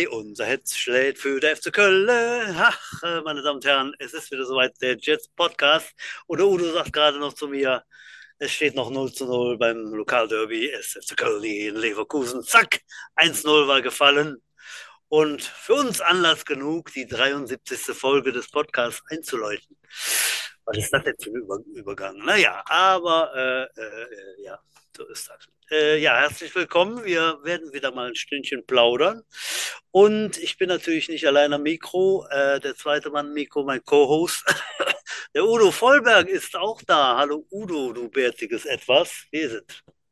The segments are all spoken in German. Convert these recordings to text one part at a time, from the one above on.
Hei, unser Herz schlägt für der FC Köln. Ach, äh, meine Damen und Herren, es ist wieder soweit der Jets Podcast. Und der Udo sagt gerade noch zu mir, es steht noch 0 zu 0 beim Lokalderby SFC Köln in Leverkusen. Zack, 1-0 war gefallen. Und für uns Anlass genug, die 73. Folge des Podcasts einzuläuten. Was ist das denn für ein Über Übergang? Naja, aber äh, äh, ja, so ist das. Äh, ja, herzlich willkommen. Wir werden wieder mal ein Stündchen plaudern. Und ich bin natürlich nicht allein am Mikro. Äh, der zweite Mann Mikro, mein Co-Host. der Udo Vollberg ist auch da. Hallo Udo, du bärtiges Etwas. Wie ist es?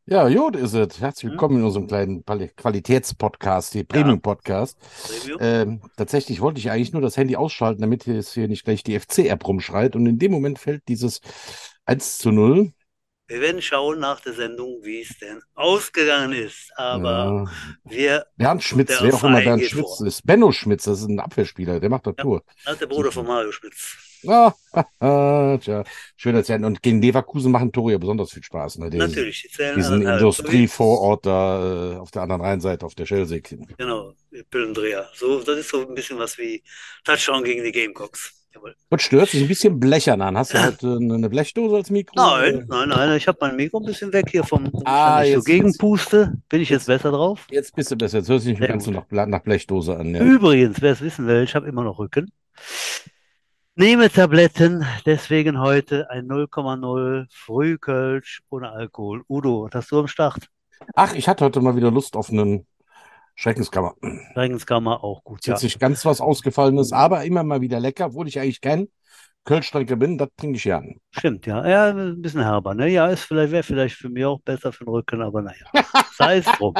Ja, Jod ist es. Herzlich willkommen hm? in unserem kleinen Qualitätspodcast, hier Premium-Podcast. Ja. Ähm, tatsächlich wollte ich eigentlich nur das Handy ausschalten, damit es hier nicht gleich die FC-App rumschreit. Und in dem Moment fällt dieses 1 zu 0. Wir werden schauen nach der Sendung, wie es denn ausgegangen ist. Aber ja. wir. Bernd Schmitz, wer auch immer Bernd Schmitz vor. ist. Benno Schmitz, das ist ein Abwehrspieler, der macht das ja, Tor. Das ist der Bruder von Mario Schmitz. Ah, tja, schön erzählen. Und gegen Leverkusen machen Tore ja besonders viel Spaß. Ne? Den, Natürlich, die zählen Diesen Industrievorort da äh, auf der anderen Rheinseite, auf der Schelsee. Genau, Pillendreher. So, das ist so ein bisschen was wie Touchdown gegen die Gamecocks. Jawohl. Und stört sich ein bisschen blechern an. Hast du halt eine Blechdose als Mikro? Nein, nein, nein. Ich habe mein Mikro ein bisschen weg hier vom ah, ich so gegenpuste. Bin ich jetzt besser drauf? Jetzt bist du besser. Jetzt hörst du nicht mehr ganz so nach, nach Blechdose an. Ja. Übrigens, wer es wissen will, ich habe immer noch Rücken. Nehme Tabletten, deswegen heute ein 0,0 Frühkölsch ohne Alkohol. Udo, was hast du am Start? Ach, ich hatte heute mal wieder Lust auf einen Schreckenskammer. Schreckenskammer auch gut. Jetzt ja. nicht ganz was Ausgefallenes, aber immer mal wieder lecker, obwohl ich eigentlich kein Kölschstrecke bin, das trinke ich ja an. Stimmt, ja. Ja, ein bisschen herber, ne? Ja, ist vielleicht, wäre vielleicht für mich auch besser für den Rücken, aber naja. Sei es drum.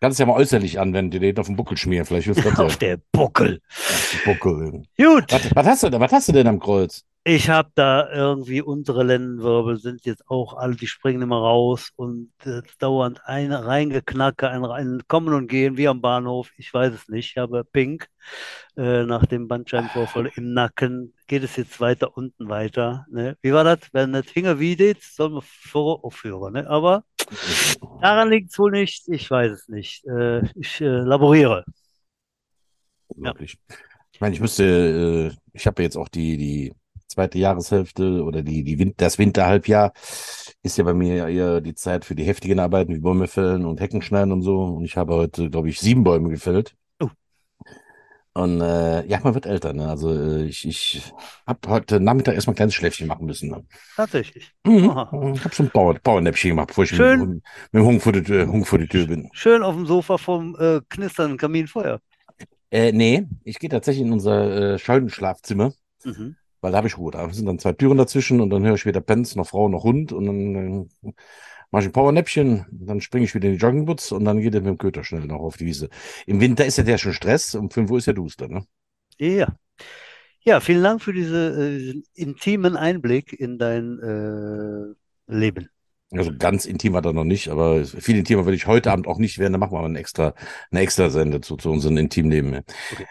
Kannst ja mal äußerlich anwenden, den auf den Buckel schmieren. Vielleicht hilft das Auf der Buckel. Auf Buckel. Gut. Was, was, hast du, was hast du denn am Kreuz? Ich habe da irgendwie unsere Lendenwirbel sind jetzt auch alle, die springen immer raus und äh, dauernd ein reingeknacke, ein, ein Kommen und Gehen wie am Bahnhof. Ich weiß es nicht. Ich habe Pink äh, nach dem Bandscheibenvorfall im Nacken. Geht es jetzt weiter unten weiter? Ne? Wie war das? Wenn das Finger wiedet, soll man vor aufführen. Ne? Aber daran liegt es wohl nicht. Ich weiß es nicht. Äh, ich äh, laboriere. Unglaublich. Ja. Ich meine, ich müsste, äh, ich habe jetzt auch die, die zweite Jahreshälfte oder die, die Win das Winterhalbjahr ist ja bei mir eher die Zeit für die heftigen Arbeiten wie Bäume fällen und Hecken schneiden und so. Und ich habe heute, glaube ich, sieben Bäume gefällt. Oh. Und äh, ja, man wird älter. Ne? Also äh, ich, ich habe heute Nachmittag erstmal ein kleines Schläfchen machen müssen. Ne? Tatsächlich. Mhm. Ich habe so ein Power, Powernäppchen gemacht, bevor ich Schön. mit, mit dem Hung vor, die, Hung vor die Tür bin. Schön auf dem Sofa vom äh, knisternden Kaminfeuer. Äh, nee, ich gehe tatsächlich in unser äh, Scheunenschlafzimmer. Mhm. Weil da habe ich Ruhe. Da sind dann zwei Türen dazwischen und dann höre ich weder Pens, noch Frau, noch Hund und dann, dann mache ich ein Powernäppchen, dann springe ich wieder in die Joggingboots und dann geht er mit dem Köter schnell noch auf die Wiese. Im Winter ist ja der schon Stress, um 5 Uhr ist ja duster, ne? Ja. Ja, vielen Dank für diese, äh, intimen Einblick in dein äh, Leben. Also ganz intim war er noch nicht, aber viel intimer würde ich heute Abend auch nicht werden. Da machen wir mal eine extra, eine extra Sende zu, zu unserem Intimleben. Okay.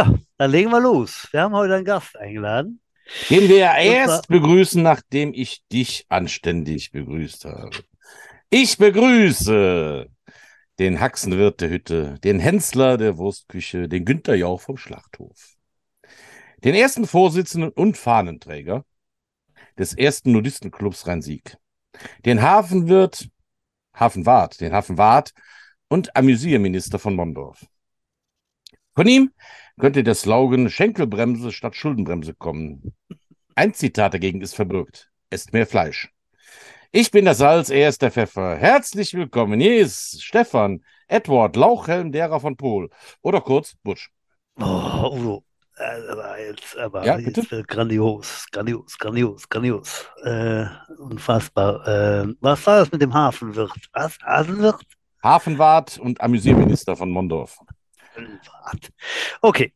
Ja, dann legen wir los. Wir haben heute einen Gast eingeladen. Den wir ja erst begrüßen, nachdem ich dich anständig begrüßt habe. Ich begrüße den Haxenwirt der Hütte, den Hensler der Wurstküche, den Günther Jauch vom Schlachthof, den ersten Vorsitzenden und Fahnenträger des ersten Nudistenclubs Rhein-Sieg, den Hafenwirt, Hafenwart, den Hafenwart und Amüsierminister von Mondorf. Von ihm könnte der Slogan Schenkelbremse statt Schuldenbremse kommen. Ein Zitat dagegen ist verbürgt. Esst mehr Fleisch. Ich bin das Salz, er ist der Pfeffer. Herzlich willkommen. Hier ist Stefan, Edward, Lauchhelm derer von Pol. Oder kurz Butsch. Oh, Udo. Aber jetzt, aber ja, jetzt, äh, grandios, grandios, grandios, grandios. Äh, unfassbar. Äh, was war das mit dem Hafenwirt? Was? Hafenwirt? Hafenwart und Amüsierminister von Mondorf. Okay.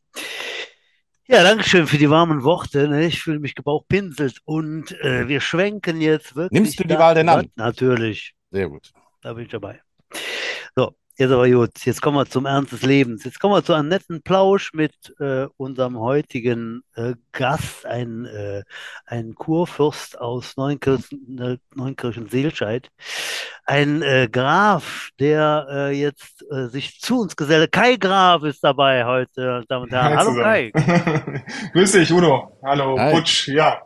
Ja, danke schön für die warmen Worte. Ne? Ich fühle mich gebauchpinselt und äh, wir schwenken jetzt wirklich. Nimmst du die Wahl denn an? Natürlich. Sehr gut. Da bin ich dabei. Jetzt aber gut, jetzt kommen wir zum Ernst des Lebens. Jetzt kommen wir zu einem netten Plausch mit äh, unserem heutigen äh, Gast, ein, äh, ein Kurfürst aus Neunkirchen, äh, Neunkirchen-Seelscheid, ein äh, Graf, der äh, jetzt äh, sich zu uns gesellt. Kai Graf ist dabei heute, Damen und Herren. Hallo Kai. Grüß dich, Udo. Hallo, Hi. Butsch. Ja,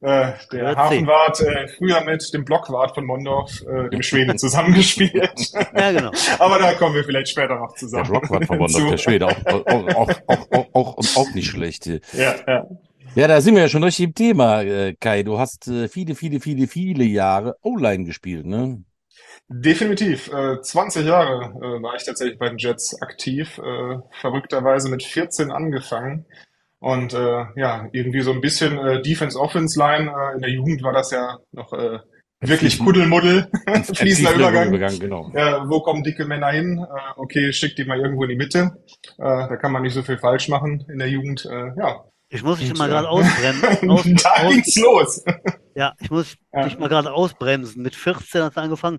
äh, der. Hafenwart äh, früher mit dem Blockwart von Mondorf, äh, dem Schweden, zusammengespielt. ja, genau. Aber da kommen wir vielleicht später noch zusammen. Der Blockwart von Mondorf, der Schwede, auch, auch, auch, auch, auch, auch nicht schlecht. Ja, ja. Ja, da sind wir ja schon richtig im Thema, äh, Kai. Du hast äh, viele, viele, viele, viele Jahre O-Line gespielt, ne? Definitiv. Äh, 20 Jahre äh, war ich tatsächlich bei den Jets aktiv. Äh, verrückterweise mit 14 angefangen. Und äh, ja, irgendwie so ein bisschen äh, Defense-Offense-Line. Äh, in der Jugend war das ja noch äh, wirklich Kuddelmuddel, fließender Übergang. Übergang genau. Ja, wo kommen dicke Männer hin? Äh, okay, schick die mal irgendwo in die Mitte. Äh, da kann man nicht so viel falsch machen in der Jugend. Äh, ja. Ich muss dich mal gerade ausbremsen. Aus, da aus, ging's los. Ja, ich muss ja. dich mal gerade ausbremsen. Mit 14 hast du angefangen,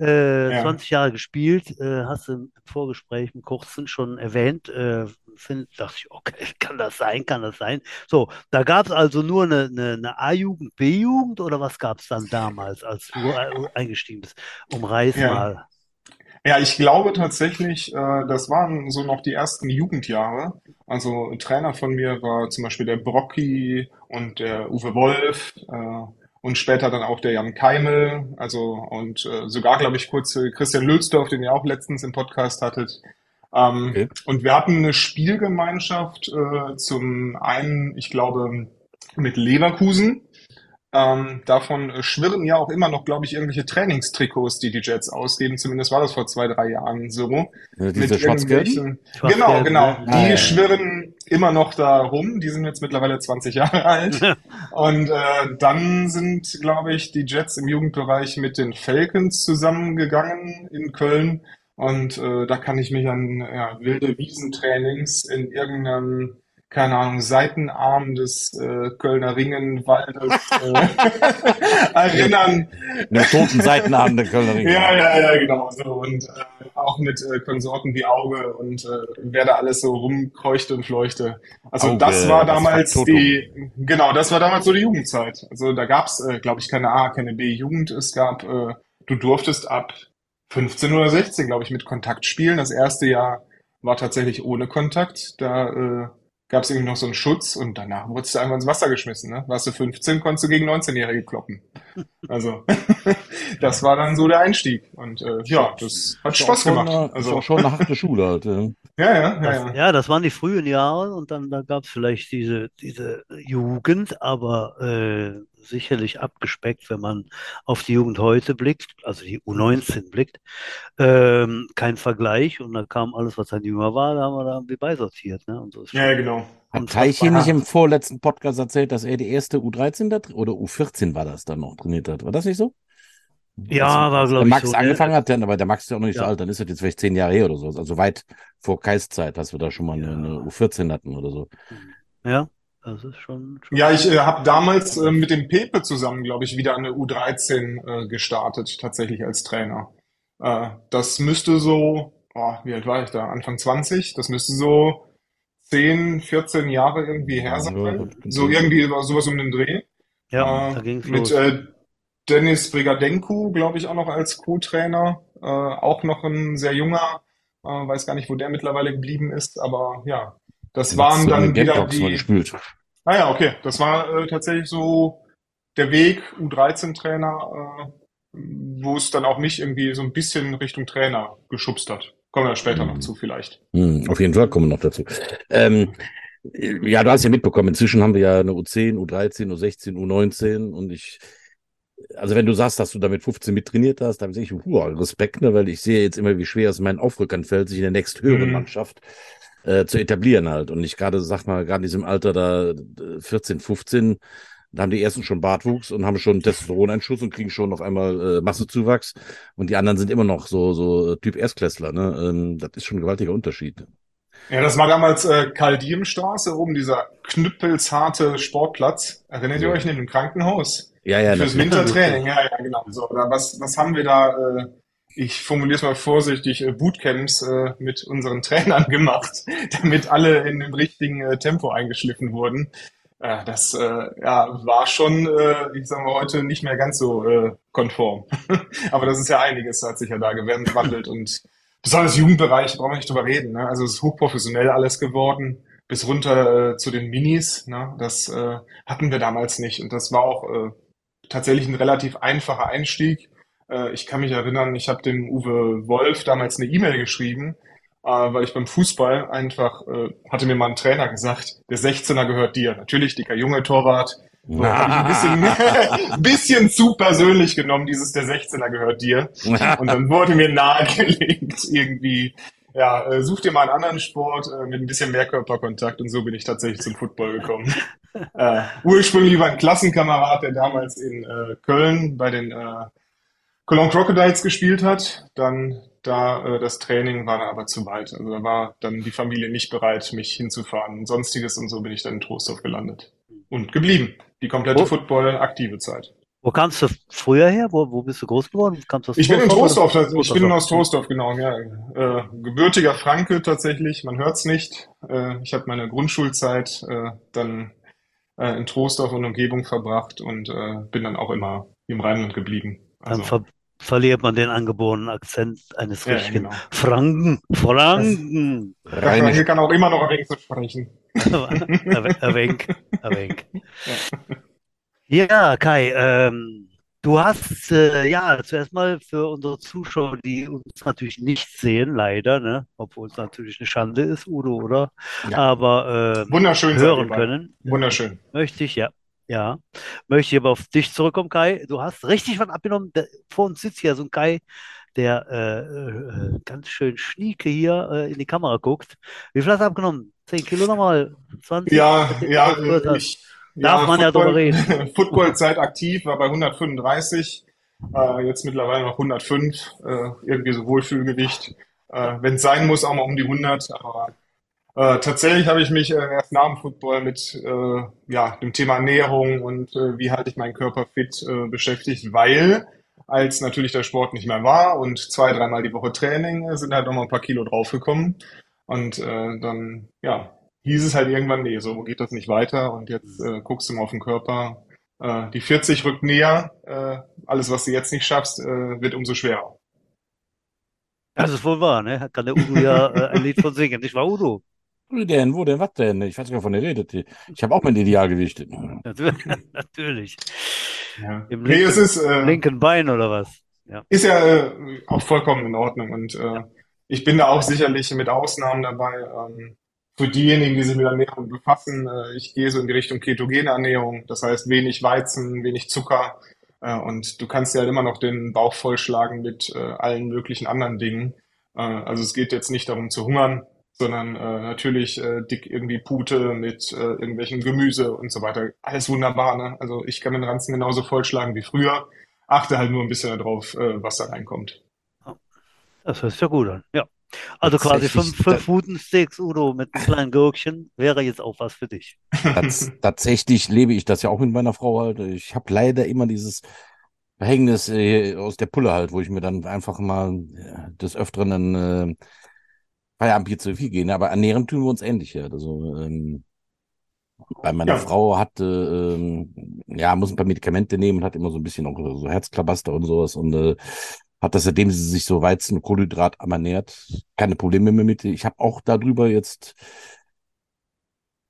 äh, ja. 20 Jahre gespielt, äh, hast du im Vorgespräch im kurzen schon erwähnt, äh, find, dachte ich, okay, kann das sein, kann das sein. So, da gab es also nur eine, eine, eine A-Jugend, B-Jugend oder was gab es dann damals, als du äh, eingestiegen bist? Umreiß ja. mal. Ja, ich glaube tatsächlich, äh, das waren so noch die ersten Jugendjahre. Also Trainer von mir war zum Beispiel der Brocki und der Uwe Wolf äh, und später dann auch der Jan Keimel, also und äh, sogar, glaube ich, kurz Christian Lülsdorf, den ihr auch letztens im Podcast hattet. Ähm, okay. Und wir hatten eine Spielgemeinschaft äh, zum einen, ich glaube, mit Leverkusen. Ähm, davon schwirren ja auch immer noch, glaube ich, irgendwelche Trainingstrikots, die die Jets ausgeben. Zumindest war das vor zwei, drei Jahren so. Ja, diese schwarz-gelben? Genau, genau. Die ah, ja. schwirren immer noch da rum. Die sind jetzt mittlerweile 20 Jahre alt. Und äh, dann sind, glaube ich, die Jets im Jugendbereich mit den Falcons zusammengegangen in Köln und äh, da kann ich mich an ja, wilde Wiesentrainings in irgendeinem, keine Ahnung, Seitenarm des äh, Kölner Ringenwaldes äh, erinnern. Der toten Seitenarm der Kölner Ringenwaldes. Ja, ja, ja, genau. So. Und äh, auch mit äh, Konsorten wie Auge und äh, wer da alles so rumkreuchte und fleuchte. Also Auge, das war damals das die, genau, das war damals so die Jugendzeit. Also da gab's, äh, glaube ich, keine A, keine B-Jugend. Es gab, äh, du durftest ab 15 oder 16, glaube ich, mit Kontakt spielen. Das erste Jahr war tatsächlich ohne Kontakt. Da äh, gab es irgendwie noch so einen Schutz und danach wurdest du einfach ins Wasser geschmissen. Ne? Warst du 15, konntest du gegen 19-Jährige kloppen. Also das war dann so der Einstieg. Und äh, ja, das hat Spaß gemacht. Eine, also auch schon eine harte Schule halt. Ja, ja, ja. Ja, ja. ja das waren die frühen Jahre und dann da gab es vielleicht diese, diese Jugend, aber äh, sicherlich abgespeckt, wenn man auf die Jugend heute blickt, also die U19 blickt. Ähm, kein Vergleich und dann kam alles, was halt jünger war, da haben wir da irgendwie beisortiert. Ne? Und so ist ja, genau. Hat Teichi nicht im vorletzten Podcast erzählt, dass er die erste U13 da, oder U14 war das dann noch trainiert hat? War das nicht so? Ja, war glaube ich. Max so, angefangen hat, dann, aber der Max ist ja auch noch nicht ja. so alt, dann ist das jetzt vielleicht zehn Jahre her oder so. Also weit vor Kaiszeit, dass wir da schon mal ja. eine, eine U14 hatten oder so. Ja, das ist schon. schon ja, ich äh, habe damals äh, mit dem Pepe zusammen, glaube ich, wieder eine U13 äh, gestartet, tatsächlich als Trainer. Äh, das müsste so, oh, wie alt war ich da? Anfang 20? Das müsste so 10, 14 Jahre irgendwie her sein. Ja, so irgendwie sowas um den Dreh. Ja, äh, da ging's mit, los. Äh, Dennis Brigadenko, glaube ich, auch noch als Co-Trainer. Äh, auch noch ein sehr junger, äh, weiß gar nicht, wo der mittlerweile geblieben ist, aber ja, das waren dann wieder die. Gespielt. Ah ja, okay. Das war äh, tatsächlich so der Weg, U13-Trainer, äh, wo es dann auch mich irgendwie so ein bisschen Richtung Trainer geschubst hat. Kommen wir später mhm. noch zu, vielleicht. Mhm, auf jeden Fall kommen wir noch dazu. Ähm, ja, du hast ja mitbekommen, inzwischen haben wir ja eine U10, U13, U16, U19 und ich, also wenn du sagst, dass du damit 15 mittrainiert hast, dann sehe ich, uh, Respekt, ne, weil ich sehe jetzt immer, wie schwer es meinen Aufrückern fällt, sich in der nächsthöheren mhm. Mannschaft äh, zu etablieren halt. Und ich gerade, sag mal, gerade in diesem Alter da 14, 15, da haben die ersten schon Bartwuchs und haben schon Testosteroneinschuss und kriegen schon auf einmal äh, Massezuwachs. Und die anderen sind immer noch so, so Typ Erstklässler. Ne? Ähm, das ist schon ein gewaltiger Unterschied. Ja, das war damals äh, Karl-Diem-Straße, oben dieser knüppelsharte Sportplatz. Erinnert ja. ihr euch in dem Krankenhaus? Ja, ja. Fürs Wintertraining, ja, ja, genau. So, oder was, was haben wir da äh, ich formuliere es mal vorsichtig, äh, Bootcamps äh, mit unseren Trainern gemacht, damit alle in dem richtigen äh, Tempo eingeschliffen wurden. Das ja, war schon, ich sage mal, heute nicht mehr ganz so konform. Aber das ist ja einiges, hat sich ja da gewandelt und besonders Jugendbereich, brauchen wir nicht drüber reden. Ne? Also es ist hochprofessionell alles geworden, bis runter zu den Minis. Ne? Das hatten wir damals nicht und das war auch tatsächlich ein relativ einfacher Einstieg äh, ich kann mich erinnern, ich habe dem Uwe Wolf damals eine E-Mail geschrieben, äh, weil ich beim Fußball einfach, äh, hatte mir mal ein Trainer gesagt, der 16er gehört dir. Natürlich, dicker junge Torwart. So, ein bisschen, bisschen zu persönlich genommen, dieses der 16er gehört dir. Und dann wurde mir nahegelegt, irgendwie, ja, äh, such dir mal einen anderen Sport äh, mit ein bisschen mehr Körperkontakt und so bin ich tatsächlich zum Football gekommen. äh, ursprünglich war ein Klassenkamerad, der damals in äh, Köln bei den äh, Cologne Crocodiles gespielt hat, dann da äh, das Training war dann aber zu weit. Also da war dann die Familie nicht bereit, mich hinzufahren und sonstiges und so bin ich dann in Trostorf gelandet und geblieben. Die komplette Football-aktive Zeit. Wo kamst du früher her? Wo, wo bist du groß geworden? Kamst du aus ich bin in Trostorf, also ich bin aus Trostorf, genau. Ja. Äh, gebürtiger Franke tatsächlich, man hört's nicht. Äh, ich habe meine Grundschulzeit äh, dann äh, in Trostorf und Umgebung verbracht und äh, bin dann auch immer im Rheinland geblieben. Also, dann verliert man den angeborenen Akzent eines ja, richtigen genau. Franken. Franken. Franke kann auch immer noch Englisch sprechen. ein wenig, ein wenig. Ja. ja, Kai, ähm, du hast äh, ja zuerst mal für unsere Zuschauer, die uns natürlich nicht sehen, leider, ne, obwohl es natürlich eine Schande ist, Udo, oder? Ja. Aber äh, Wunderschön hören können. Wunderschön. Möchte ich, ja. Ja, möchte ich aber auf dich zurückkommen, Kai. Du hast richtig was abgenommen. Der, vor uns sitzt hier so ein Kai, der äh, äh, ganz schön schnieke hier äh, in die Kamera guckt. Wie viel hast du abgenommen? 10 Kilo nochmal? 20? Ja, ja, ich, Darf ja, man Football, ja drüber reden. Footballzeit aktiv, war bei 135, äh, jetzt mittlerweile noch 105, äh, irgendwie so Wohlfühlgewicht. Äh, Wenn es sein muss, auch mal um die 100, aber äh, tatsächlich habe ich mich äh, erst nach dem Football mit äh, ja, dem Thema Ernährung und äh, wie halte ich meinen Körper fit äh, beschäftigt, weil als natürlich der Sport nicht mehr war und zwei, dreimal die Woche Training äh, sind halt noch mal ein paar Kilo draufgekommen. Und dann, ja, hieß es halt irgendwann, nee, so geht das nicht weiter. Und jetzt guckst du mal auf den Körper. Die 40 rückt näher. Äh, alles, was du jetzt nicht schaffst, wird umso schwerer. Das ist wohl wahr, ne? Kann der Udo ja ein Lied von singen. Ich war Udo. Wo denn? Wo denn? Was denn? Ich weiß gar nicht, wovon ihr redet. Ich habe auch mein Idealgewicht. Natürlich. Ja. Im linken, nee, es ist, äh, linken Bein oder was? Ja. Ist ja äh, auch vollkommen in Ordnung. Und äh, ich bin da auch sicherlich mit Ausnahmen dabei. Ähm, für diejenigen, die sich mit Ernährung befassen, äh, ich gehe so in die Richtung ketogene Ernährung. Das heißt, wenig Weizen, wenig Zucker. Äh, und du kannst ja halt immer noch den Bauch vollschlagen mit äh, allen möglichen anderen Dingen. Äh, also es geht jetzt nicht darum zu hungern, sondern äh, natürlich äh, dick irgendwie Pute mit äh, irgendwelchen Gemüse und so weiter. Alles wunderbar, ne? Also ich kann den Ranzen genauso vollschlagen wie früher, achte halt nur ein bisschen darauf, äh, was da reinkommt. Das hört sich ja gut an, ja. Also quasi fünf, fünf Futensteaks, Udo, mit einem kleinen Gürkchen, wäre jetzt auch was für dich. Tats tatsächlich lebe ich das ja auch mit meiner Frau halt. Ich habe leider immer dieses Verhängnis äh, aus der Pulle halt, wo ich mir dann einfach mal äh, des Öfteren äh, Feierabend hier zu viel gehen, aber ernähren tun wir uns ähnlich. Ja. Also, ähm, bei meiner ja. Frau hatte, ähm, ja, muss ein paar Medikamente nehmen und hat immer so ein bisschen auch so Herzklabaster und sowas und äh, hat das, seitdem sie sich so Weizen und Kohlenhydrat ernährt, keine Probleme mehr mit. Ich habe auch darüber jetzt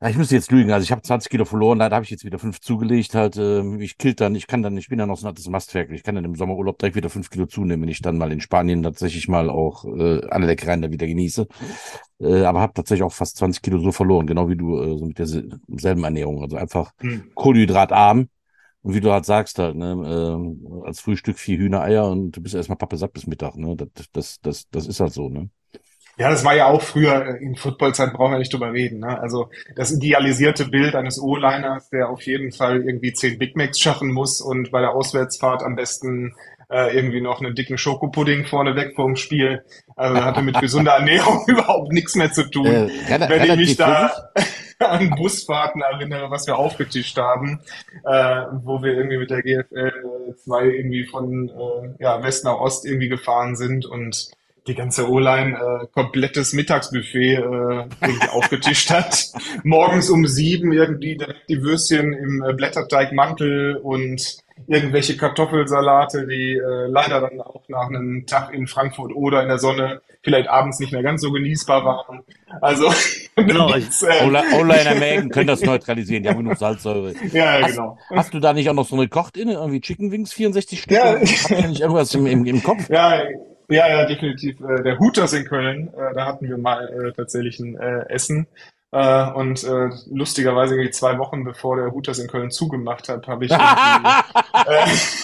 ja, ich müsste jetzt lügen. Also ich habe 20 Kilo verloren, da habe ich jetzt wieder fünf zugelegt. Halt, äh, ich kill dann, ich kann dann, ich bin dann noch so ein altes Mastwerk. Ich kann dann im Sommerurlaub direkt wieder fünf Kilo zunehmen, wenn ich dann mal in Spanien tatsächlich mal auch äh, alle Leckereien da wieder genieße. Äh, aber habe tatsächlich auch fast 20 Kilo so verloren, genau wie du, äh, so mit derselben Ernährung. Also einfach hm. kohlenhydratarm. Und wie du halt sagst halt, ne, äh, als Frühstück vier Hühnereier und du bist erstmal Pappe satt bis Mittag, ne? Das, das, das, das ist halt so, ne? Ja, das war ja auch früher, äh, in Footballzeit brauchen wir nicht drüber reden. Ne? Also das idealisierte Bild eines O-Liners, der auf jeden Fall irgendwie zehn Big Macs schaffen muss und bei der Auswärtsfahrt am besten äh, irgendwie noch einen dicken Schokopudding vorneweg vorm Spiel. Also hatte mit gesunder Ernährung überhaupt nichts mehr zu tun. Äh, wenn ich mich da an Busfahrten erinnere, was wir aufgetischt haben, äh, wo wir irgendwie mit der GFL 2 irgendwie von äh, ja, West nach Ost irgendwie gefahren sind und die ganze O-Line äh, komplettes Mittagsbuffet äh, irgendwie aufgetischt hat. Morgens um sieben irgendwie direkt die Würstchen im äh, Blätterteigmantel und irgendwelche Kartoffelsalate, die äh, leider dann auch nach einem Tag in Frankfurt oder in der Sonne vielleicht abends nicht mehr ganz so genießbar waren. Also genau, äh, O-Liner Mägen können das neutralisieren, die haben genug Salzsäure. Ja, ja hast, genau. Hast du da nicht auch noch so eine Kochtinne, irgendwie Chicken Wings 64 Stück? Ja. Hast du nicht irgendwas im, im, im Kopf? Ja, ja, ja, definitiv. Äh, der Hooters in Köln, äh, da hatten wir mal äh, tatsächlich ein äh, Essen. Äh, und äh, lustigerweise irgendwie zwei Wochen bevor der Hooters in Köln zugemacht hat, habe ich äh,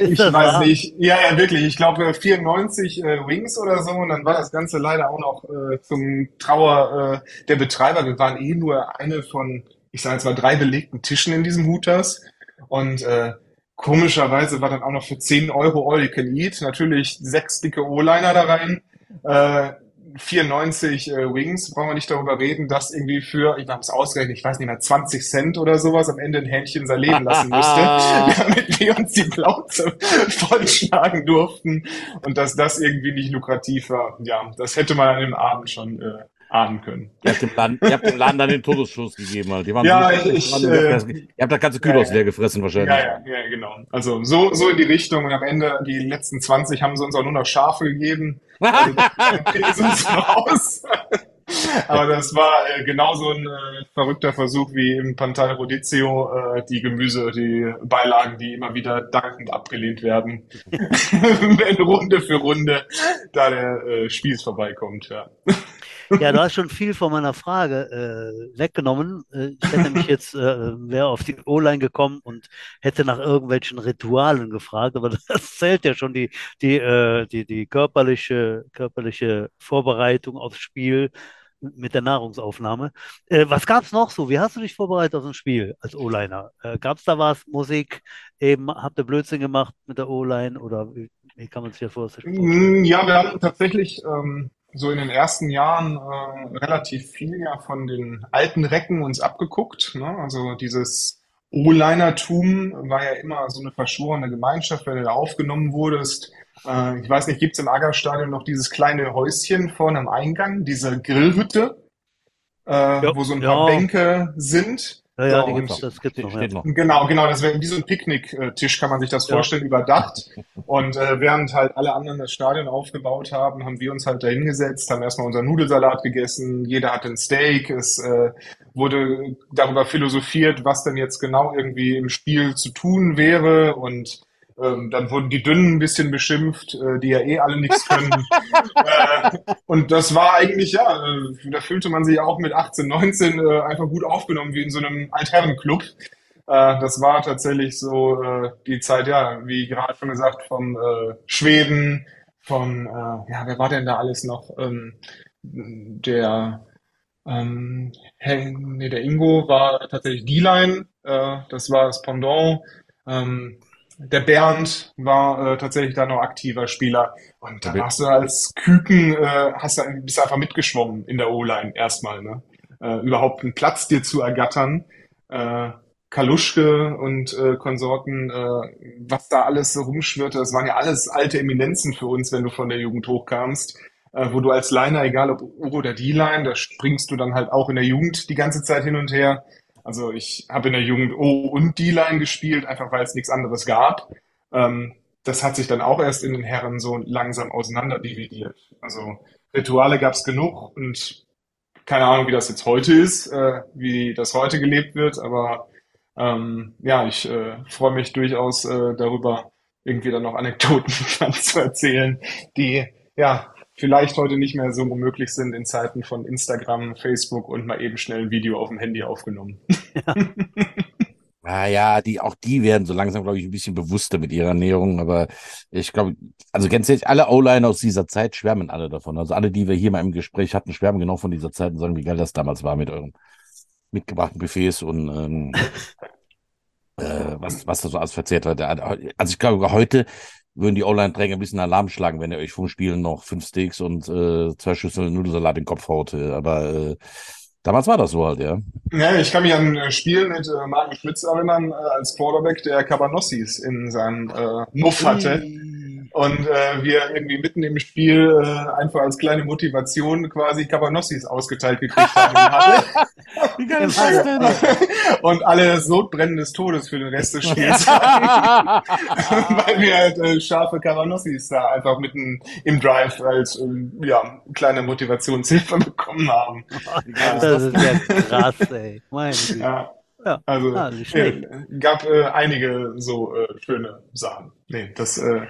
ich weiß wahr? nicht. Ja, ja, wirklich. Ich glaube 94 äh, Wings oder so und dann war das Ganze leider auch noch äh, zum Trauer äh, der Betreiber. Wir waren eh nur eine von, ich sage jetzt mal, drei belegten Tischen in diesem Hooters und äh, Komischerweise war dann auch noch für 10 Euro All You Can Eat natürlich sechs dicke O-Liner da rein. Äh, 94 äh, Wings, brauchen wir nicht darüber reden, dass irgendwie für, ich habe es ausgerechnet, ich weiß nicht mehr, 20 Cent oder sowas am Ende ein Hähnchen sein Leben lassen musste, damit wir uns die Plauze vollschlagen durften und dass das irgendwie nicht lukrativ war. Ja, das hätte man an dem Abend schon äh, ahnen können. Ihr habt dem Laden, ihr habt dem Laden dann den Todesschuss gegeben. Halt. Die waren ja, so ich, ich, äh, ihr habt das ganze Kühlhaus ja, leer gefressen wahrscheinlich. Ja, ja, ja, genau. Also so, so in die Richtung und am Ende, die letzten 20 haben sie uns auch nur noch Schafe gegeben. Also, uns raus. Aber das war äh, genauso ein äh, verrückter Versuch wie im Pantal Rodizio, äh, die Gemüse, die Beilagen, die immer wieder dankend abgelehnt werden, wenn Runde für Runde da der äh, Spieß vorbeikommt. Ja. Ja, du hast schon viel von meiner Frage äh, weggenommen. Äh, ich hätte mich jetzt, äh, wäre auf die O-Line gekommen und hätte nach irgendwelchen Ritualen gefragt, aber das zählt ja schon die, die, äh, die, die körperliche, körperliche Vorbereitung aufs Spiel mit der Nahrungsaufnahme. Äh, was gab es noch so? Wie hast du dich vorbereitet auf ein Spiel als O-Liner? Äh, gab es da was? Musik? Eben, habt ihr Blödsinn gemacht mit der O-Line oder wie, wie, kann man sich das vorstellen? Mm, ja, wir haben tatsächlich ähm, so in den ersten Jahren äh, relativ viel ja von den alten Recken uns abgeguckt. Ne? Also dieses O-Linertum war ja immer so eine verschworene Gemeinschaft, wenn du da aufgenommen wurdest. Äh, ich weiß nicht, gibt's im Aggerstadion noch dieses kleine Häuschen vorne am Eingang, diese Grillhütte, äh, ja, wo so ein paar ja. Bänke sind? Ja, ja, so, die gibt's, das gibt's noch, ja. noch. Genau, genau, das wäre wie so ein Picknicktisch, kann man sich das vorstellen, überdacht. Und äh, während halt alle anderen das Stadion aufgebaut haben, haben wir uns halt da hingesetzt, haben erstmal unseren Nudelsalat gegessen, jeder hatte ein Steak, es äh, wurde darüber philosophiert, was denn jetzt genau irgendwie im Spiel zu tun wäre und ähm, dann wurden die Dünnen ein bisschen beschimpft, äh, die ja eh alle nichts können. äh, und das war eigentlich, ja, äh, da fühlte man sich auch mit 18, 19 äh, einfach gut aufgenommen, wie in so einem Altherrenclub. Äh, das war tatsächlich so äh, die Zeit, ja, wie gerade schon gesagt, von äh, Schweden, von, ja, wer war denn da alles noch? Ähm, der, ähm, hey, nee, der Ingo war tatsächlich D-Line, das war das Pendant. Ähm, der Bernd war äh, tatsächlich da noch aktiver Spieler. Und da warst du als Küken, äh, hast du, bist einfach mitgeschwommen in der O-Line erstmal, ne? Äh, überhaupt einen Platz dir zu ergattern. Äh, Kaluschke und äh, Konsorten, äh, was da alles so rumschwirrte, das waren ja alles alte Eminenzen für uns, wenn du von der Jugend hochkamst, äh, wo du als Liner, egal ob U oder D-Line, da springst du dann halt auch in der Jugend die ganze Zeit hin und her. Also ich habe in der Jugend O und D-Line gespielt, einfach weil es nichts anderes gab. Ähm, das hat sich dann auch erst in den Herren so langsam auseinanderdividiert. Also Rituale gab es genug und keine Ahnung, wie das jetzt heute ist, äh, wie das heute gelebt wird, aber ähm, ja, ich äh, freue mich durchaus äh, darüber, irgendwie dann noch Anekdoten zu erzählen, die ja vielleicht heute nicht mehr so unmöglich sind in Zeiten von Instagram, Facebook und mal eben schnell ein Video auf dem Handy aufgenommen. Ja. Naja, die, auch die werden so langsam, glaube ich, ein bisschen bewusster mit ihrer Ernährung. Aber ich glaube, also ganz ehrlich, alle O-Line aus dieser Zeit schwärmen alle davon. Also alle, die wir hier mal im Gespräch hatten, schwärmen genau von dieser Zeit und sagen, wie geil das damals war mit euren mitgebrachten Buffets und ähm, äh, was, was da so alles verzehrt hat. Also ich glaube, heute würden die Online-Träger ein bisschen Alarm schlagen, wenn ihr euch vom Spielen noch fünf Steaks und äh, zwei Schüsseln Nudelsalat in den Kopf haut. Aber äh, Damals war das so halt, ja. Ja, ich kann mich an ein Spiel mit äh, Marco Schmitz erinnern, äh, als Quarterback, der Cabanossis in seinem äh, Muff hatte. Und äh, wir irgendwie mitten im Spiel äh, einfach als kleine Motivation quasi Cabanossis ausgeteilt gekriegt haben. Wie geil ist das denn? Und alle Sodbrennen des Todes für den Rest des Spiels. Weil wir halt äh, scharfe Cabanossis da einfach mitten im Drive als ähm, ja, kleine Motivationshilfe bekommen haben. das ist ja krass, ey. Meine ja. Ja, also ah, äh, gab äh, einige so äh, schöne Sachen. Nee, das äh,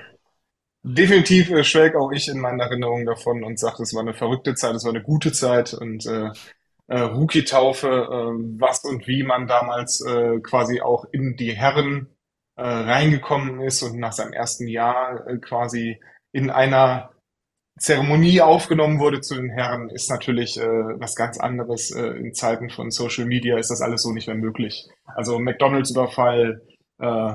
definitiv äh, schwelg auch ich in meinen Erinnerungen davon und sage, es war eine verrückte Zeit, es war eine gute Zeit und äh, äh, Rookie-Taufe, äh, was und wie man damals äh, quasi auch in die Herren äh, reingekommen ist und nach seinem ersten Jahr äh, quasi in einer Zeremonie aufgenommen wurde zu den Herren, ist natürlich äh, was ganz anderes. Äh, in Zeiten von Social Media ist das alles so nicht mehr möglich. Also McDonalds-Überfall, äh,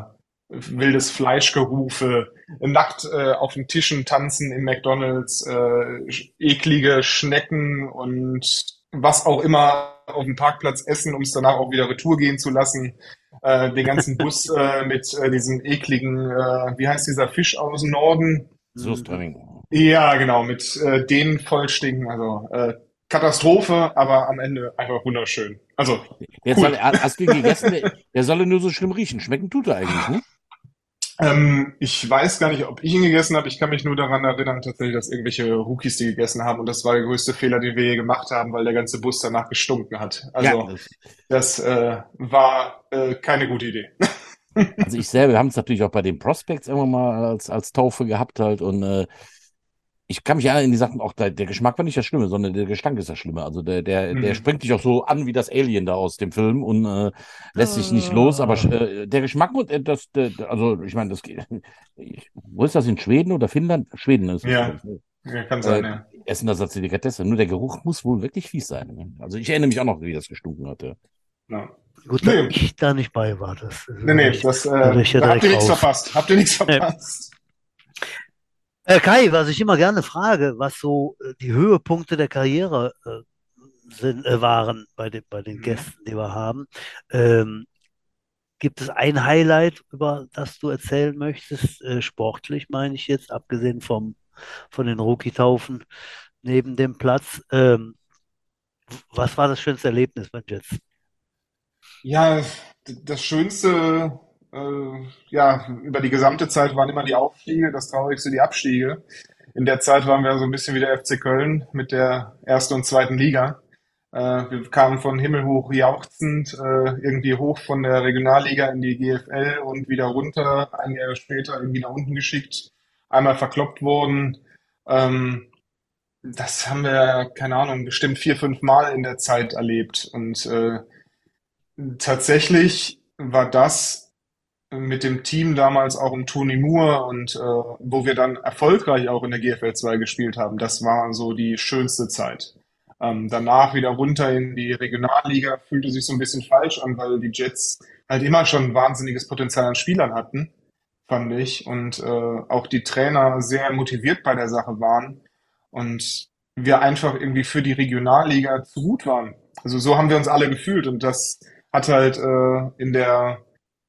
wildes Fleischgerufe, nackt äh, auf den Tischen tanzen in McDonalds, äh, eklige Schnecken und was auch immer auf dem Parkplatz essen, um es danach auch wieder retour gehen zu lassen. Äh, den ganzen Bus äh, mit äh, diesem ekligen, äh, wie heißt dieser Fisch aus dem Norden? Soßtraining. Ja, genau, mit äh, den vollstinken, also äh, Katastrophe, aber am Ende einfach wunderschön. Also, Jetzt soll, hast du gegessen? Der, der soll nur so schlimm riechen. Schmecken tut er eigentlich, ne? Ähm, ich weiß gar nicht, ob ich ihn gegessen habe. Ich kann mich nur daran erinnern, tatsächlich, dass irgendwelche Rookies die gegessen haben. Und das war der größte Fehler, den wir je gemacht haben, weil der ganze Bus danach gestunken hat. Also ja, das, äh, war äh, keine gute Idee. Also ich selber, wir haben es natürlich auch bei den Prospects immer mal als, als Taufe gehabt halt und äh, ich kann mich ja in die Sachen auch, der, der Geschmack war nicht das Schlimme, sondern der Gestank ist das Schlimme. Also der, der, mhm. der springt dich auch so an wie das Alien da aus dem Film und äh, lässt sich nicht los. Aber äh, der Geschmack, äh, das, der, also ich meine, das wo ist das in Schweden oder Finnland? Schweden ist das. Ja. ja, kann sein, äh, ja. Essen das als Delikatesse. Nur der Geruch muss wohl wirklich fies sein. Ne? Also ich erinnere mich auch noch, wie das gestunken hatte. Ja. Gut, nee. dass ich da nicht bei war. Das, nee, nee, das, äh, da habt ihr nichts verpasst. Habt ihr nichts verpasst. Äh, Kai, was ich immer gerne frage, was so äh, die Höhepunkte der Karriere äh, sind, äh, waren bei, den, bei den mhm. Gästen, die wir haben. Ähm, gibt es ein Highlight, über das du erzählen möchtest? Äh, sportlich meine ich jetzt, abgesehen vom, von den Rookie-Taufen neben dem Platz. Ähm, was war das schönste Erlebnis bei Jets? Ja, das schönste äh, ja, über die gesamte Zeit waren immer die Aufstiege, das traurigste die Abstiege. In der Zeit waren wir so ein bisschen wie der FC Köln mit der ersten und zweiten Liga. Äh, wir kamen von himmelhoch jauchzend äh, irgendwie hoch von der Regionalliga in die GFL und wieder runter, ein Jahr später irgendwie nach unten geschickt, einmal verkloppt worden. Ähm, das haben wir, keine Ahnung, bestimmt vier, fünf Mal in der Zeit erlebt. Und äh, tatsächlich war das mit dem Team damals auch um Tony Moore und äh, wo wir dann erfolgreich auch in der GFL 2 gespielt haben, das war so die schönste Zeit. Ähm, danach wieder runter in die Regionalliga fühlte sich so ein bisschen falsch an, weil die Jets halt immer schon ein wahnsinniges Potenzial an Spielern hatten, fand ich. Und äh, auch die Trainer sehr motiviert bei der Sache waren. Und wir einfach irgendwie für die Regionalliga zu gut waren. Also so haben wir uns alle gefühlt. Und das hat halt äh, in der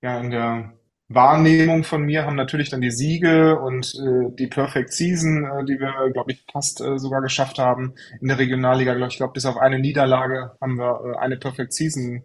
ja, in der Wahrnehmung von mir haben natürlich dann die Siege und äh, die Perfect Season, äh, die wir, glaube ich, fast äh, sogar geschafft haben in der Regionalliga. Glaub, ich glaube, bis auf eine Niederlage haben wir äh, eine Perfect Season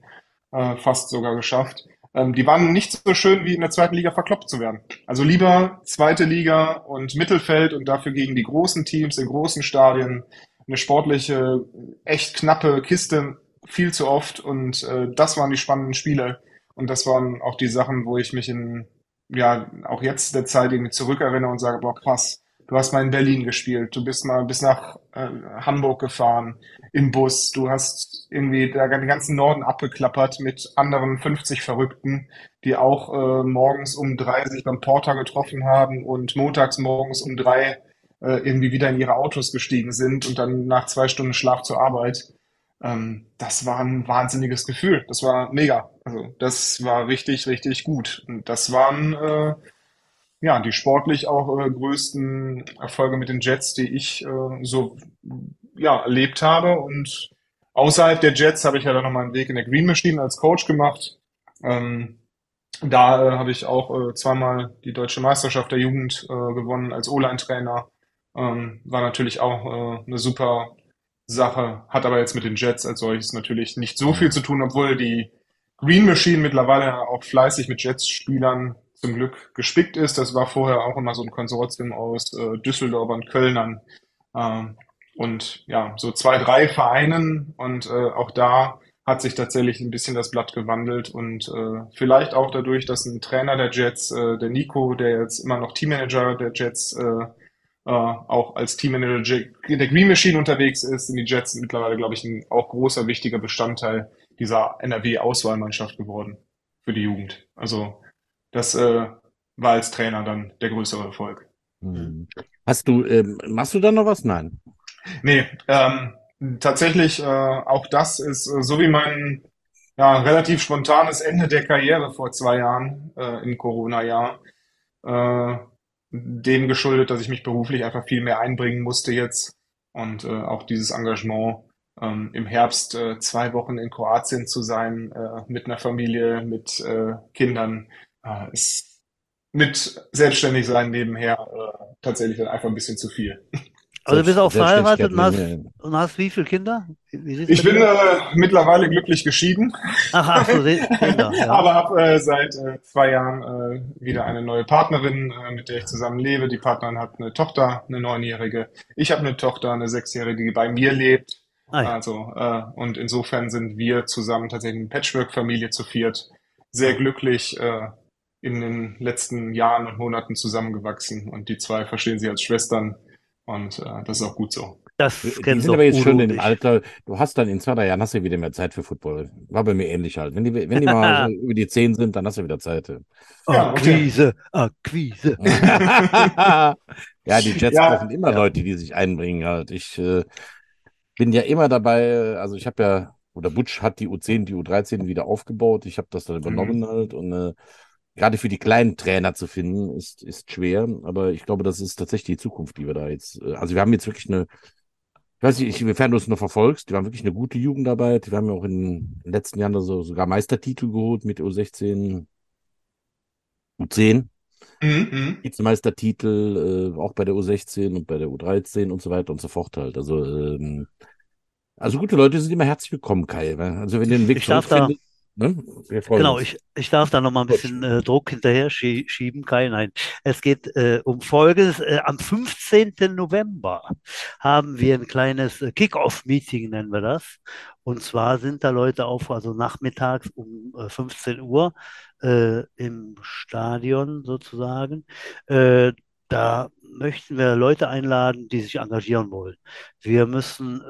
äh, fast sogar geschafft. Ähm, die waren nicht so schön, wie in der zweiten Liga verkloppt zu werden. Also lieber zweite Liga und Mittelfeld und dafür gegen die großen Teams in großen Stadien eine sportliche, echt knappe Kiste viel zu oft und äh, das waren die spannenden Spiele und das waren auch die Sachen, wo ich mich in, ja, auch jetzt der Zeit irgendwie zurückerinnere und sage, boah, krass, du hast mal in Berlin gespielt, du bist mal bis nach äh, Hamburg gefahren im Bus, du hast irgendwie den ganzen Norden abgeklappert mit anderen 50 Verrückten, die auch äh, morgens um drei sich beim Porter getroffen haben und montags morgens um drei äh, irgendwie wieder in ihre Autos gestiegen sind und dann nach zwei Stunden Schlaf zur Arbeit. Ähm, das war ein wahnsinniges Gefühl. Das war mega. Also das war richtig, richtig gut. Und das waren äh, ja die sportlich auch äh, größten Erfolge mit den Jets, die ich äh, so ja erlebt habe und außerhalb der Jets habe ich ja dann nochmal einen Weg in der Green Machine als Coach gemacht. Ähm, da äh, habe ich auch äh, zweimal die deutsche Meisterschaft der Jugend äh, gewonnen als O-Line-Trainer. Ähm, war natürlich auch äh, eine super Sache, hat aber jetzt mit den Jets als solches natürlich nicht so viel zu tun, obwohl die Green Machine mittlerweile auch fleißig mit Jets-Spielern zum Glück gespickt ist. Das war vorher auch immer so ein Konsortium aus äh, Düsseldorfern, Kölnern äh, und ja, so zwei, drei Vereinen und äh, auch da hat sich tatsächlich ein bisschen das Blatt gewandelt und äh, vielleicht auch dadurch, dass ein Trainer der Jets, äh, der Nico, der jetzt immer noch Teammanager der Jets, äh, äh, auch als Teammanager der Green Machine unterwegs ist, sind die Jets mittlerweile, glaube ich, ein auch großer, wichtiger Bestandteil dieser NRW-Auswahlmannschaft geworden für die Jugend. Also das äh, war als Trainer dann der größere Erfolg. Hm. Hast du, ähm, machst du da noch was? Nein. Nee, ähm, tatsächlich, äh, auch das ist äh, so wie mein ja, relativ spontanes Ende der Karriere vor zwei Jahren äh, im Corona-Jahr, äh, dem geschuldet, dass ich mich beruflich einfach viel mehr einbringen musste jetzt und äh, auch dieses Engagement ähm, im Herbst äh, zwei Wochen in Kroatien zu sein äh, mit einer Familie, mit äh, Kindern, äh, ist mit selbstständig sein nebenher äh, tatsächlich dann einfach ein bisschen zu viel. Also du bist auch verheiratet und hast, und hast wie viele Kinder? Wie ich bin äh, mittlerweile glücklich geschieden. Ach, ach so, Kinder, ja. Aber habe äh, seit äh, zwei Jahren äh, wieder eine neue Partnerin, äh, mit der ich zusammen lebe. Die Partnerin hat eine Tochter, eine neunjährige. Ich habe eine Tochter, eine sechsjährige, die bei mir lebt. Ah, ja. Also äh, und insofern sind wir zusammen tatsächlich eine Patchwork-Familie zu viert. Sehr glücklich äh, in den letzten Jahren und Monaten zusammengewachsen und die zwei verstehen sie als Schwestern und äh, das ist auch gut so. Das die sind aber jetzt schon in dem Alter, du hast dann in zwei, drei Jahren hast du wieder mehr Zeit für Football. War bei mir ähnlich halt. Wenn die, wenn die mal so über die zehn sind, dann hast du wieder Zeit. Ja, Akquise, Akquise. ja, die Jets ja, brauchen immer. Leute, die sich einbringen halt. Ich äh, bin ja immer dabei, also ich habe ja, oder Butch hat die U10, die U13 wieder aufgebaut. Ich habe das dann übernommen mhm. halt und äh, gerade für die kleinen Trainer zu finden, ist, ist schwer. Aber ich glaube, das ist tatsächlich die Zukunft, die wir da jetzt. Äh, also wir haben jetzt wirklich eine, ich weiß nicht, inwiefern du es noch verfolgst, wir haben wirklich eine gute Jugendarbeit. Wir haben ja auch in den letzten Jahren also sogar Meistertitel geholt mit U16, U10. Mhm, Vizemeistertitel, äh, auch bei der U16 und bei der U13 und so weiter und so fort halt. Also, ähm, also gute Leute sind immer herzlich willkommen, Kai. Also wenn du den Weg ich darf da, findest, Ne? Genau, ich, ich darf da noch mal ein bisschen äh, Druck hinterher schie schieben. Kein, nein. Es geht äh, um Folgendes. Äh, am 15. November haben wir ein kleines äh, Kick-Off-Meeting, nennen wir das. Und zwar sind da Leute auf, also nachmittags um 15 äh, Uhr äh, im Stadion sozusagen. da möchten wir Leute einladen, die sich engagieren wollen. Wir müssen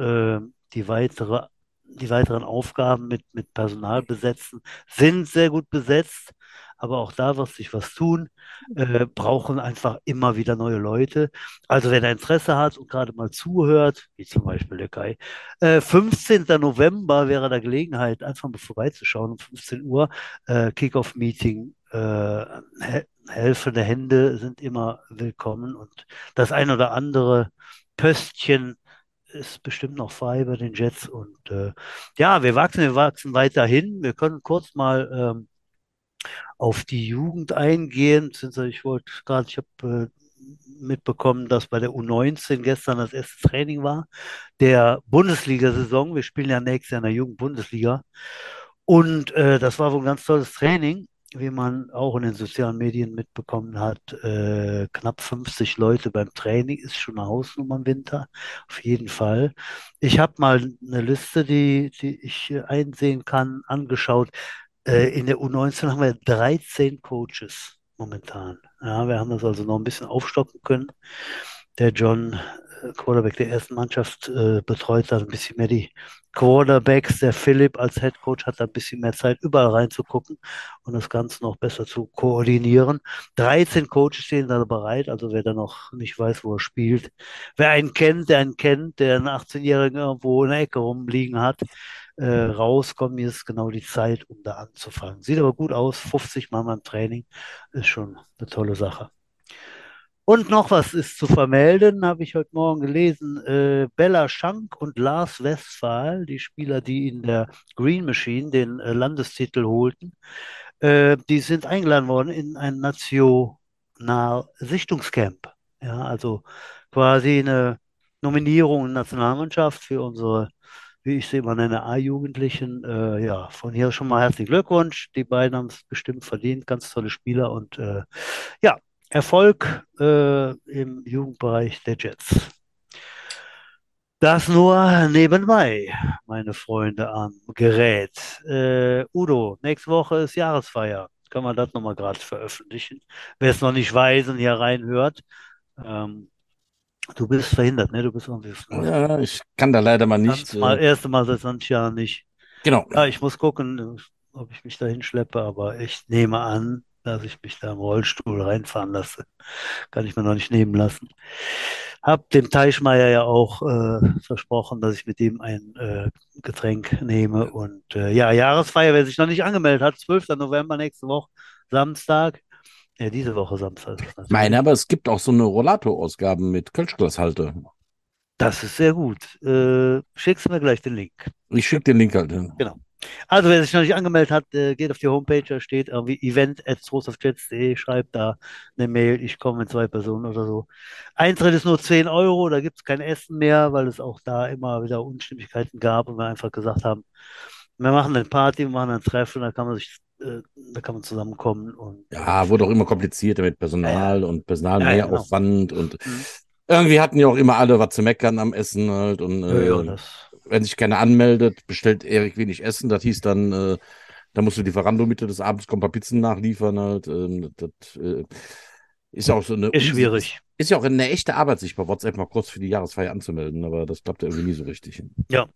die weitere die weiteren Aufgaben mit, mit Personal besetzen, sind sehr gut besetzt, aber auch da wird sich was tun, äh, brauchen einfach immer wieder neue Leute. Also wer da Interesse hat und gerade mal zuhört, wie zum Beispiel der Kai, äh, 15. November wäre da Gelegenheit, einfach mal vorbeizuschauen um 15 Uhr, äh, Kickoff-Meeting, äh, helfende Hände sind immer willkommen und das ein oder andere Pöstchen ist bestimmt noch frei bei den Jets. Und äh, ja, wir wachsen, wir wachsen weiterhin. Wir können kurz mal ähm, auf die Jugend eingehen. Ich wollte gerade, ich habe äh, mitbekommen, dass bei der U19 gestern das erste Training war, der Bundesliga-Saison. Wir spielen ja nächstes Jahr in der Jugend-Bundesliga. Und äh, das war wohl ein ganz tolles Training wie man auch in den sozialen Medien mitbekommen hat, äh, knapp 50 Leute beim Training ist schon eine Hausnummer im Winter, auf jeden Fall. Ich habe mal eine Liste, die, die ich einsehen kann, angeschaut. Äh, in der U19 haben wir 13 Coaches momentan. Ja, wir haben das also noch ein bisschen aufstocken können. Der John Quarterback der ersten Mannschaft äh, betreut da ein bisschen mehr die Quarterbacks. Der Philipp als Head Coach hat da ein bisschen mehr Zeit, überall reinzugucken und das Ganze noch besser zu koordinieren. 13 Coaches stehen da bereit, also wer da noch nicht weiß, wo er spielt. Wer einen kennt, der einen kennt, der einen 18-Jährigen irgendwo in der Ecke rumliegen hat, äh, rauskommen, hier ist genau die Zeit, um da anzufangen. Sieht aber gut aus, 50 Mal beim Training ist schon eine tolle Sache. Und noch was ist zu vermelden, habe ich heute Morgen gelesen. Äh, Bella Schank und Lars Westphal, die Spieler, die in der Green Machine den äh, Landestitel holten, äh, die sind eingeladen worden in ein National-Sichtungscamp. Ja, also quasi eine Nominierung in Nationalmannschaft für unsere, wie ich sie immer nenne, A-Jugendlichen. Äh, ja, von hier schon mal herzlichen Glückwunsch. Die beiden haben es bestimmt verdient, ganz tolle Spieler und äh, ja, Erfolg äh, im Jugendbereich der Jets. Das nur nebenbei, meine Freunde am Gerät. Äh, Udo, nächste Woche ist Jahresfeier. Können wir das nochmal gerade veröffentlichen? Wer es noch nicht weiß und hier reinhört, ähm, du bist verhindert, ne? Du bist irgendwie. Ja, ich kann da leider mal nicht. Das mal, äh, erste Mal seit 20 Jahren nicht. Genau. Ja, ich muss gucken, ob ich mich dahin schleppe, aber ich nehme an, dass ich mich da im Rollstuhl reinfahren lasse. Kann ich mir noch nicht nehmen lassen. Hab dem Teichmeier ja auch äh, versprochen, dass ich mit ihm ein äh, Getränk nehme. Und äh, ja, Jahresfeier, wer sich noch nicht angemeldet hat, 12. November nächste Woche, Samstag. Ja, diese Woche Samstag. Meine, aber es gibt auch so eine Rollator-Ausgaben mit Kölschglashalter. Das ist sehr gut. Äh, schickst du mir gleich den Link. Ich schicke den Link halt. Genau. Also, wer sich noch nicht angemeldet hat, äh, geht auf die Homepage, da steht irgendwie event.trostofjets.de, schreibt da eine Mail, ich komme mit zwei Personen oder so. Eintritt ist nur 10 Euro, da gibt es kein Essen mehr, weil es auch da immer wieder Unstimmigkeiten gab und wir einfach gesagt haben, wir machen eine Party, wir machen ein Treffen, da kann man sich, äh, da kann man zusammenkommen. Und, ja, wurde auch immer komplizierter mit Personal ja, und Personalmehraufwand ja, genau. und mhm. irgendwie hatten ja auch immer alle was zu meckern am Essen halt und äh, ja, das wenn sich keiner anmeldet, bestellt Erik wenig Essen. Das hieß dann, äh, da musst du Lieferando Mitte des Abends kommen ein paar Pizzen nachliefern. Halt. Ähm, das äh, ist ja auch so eine. Ist schwierig. Ist ja auch eine echte Arbeit, sich bei WhatsApp mal kurz für die Jahresfeier anzumelden, aber das klappt irgendwie nie so richtig. Ja.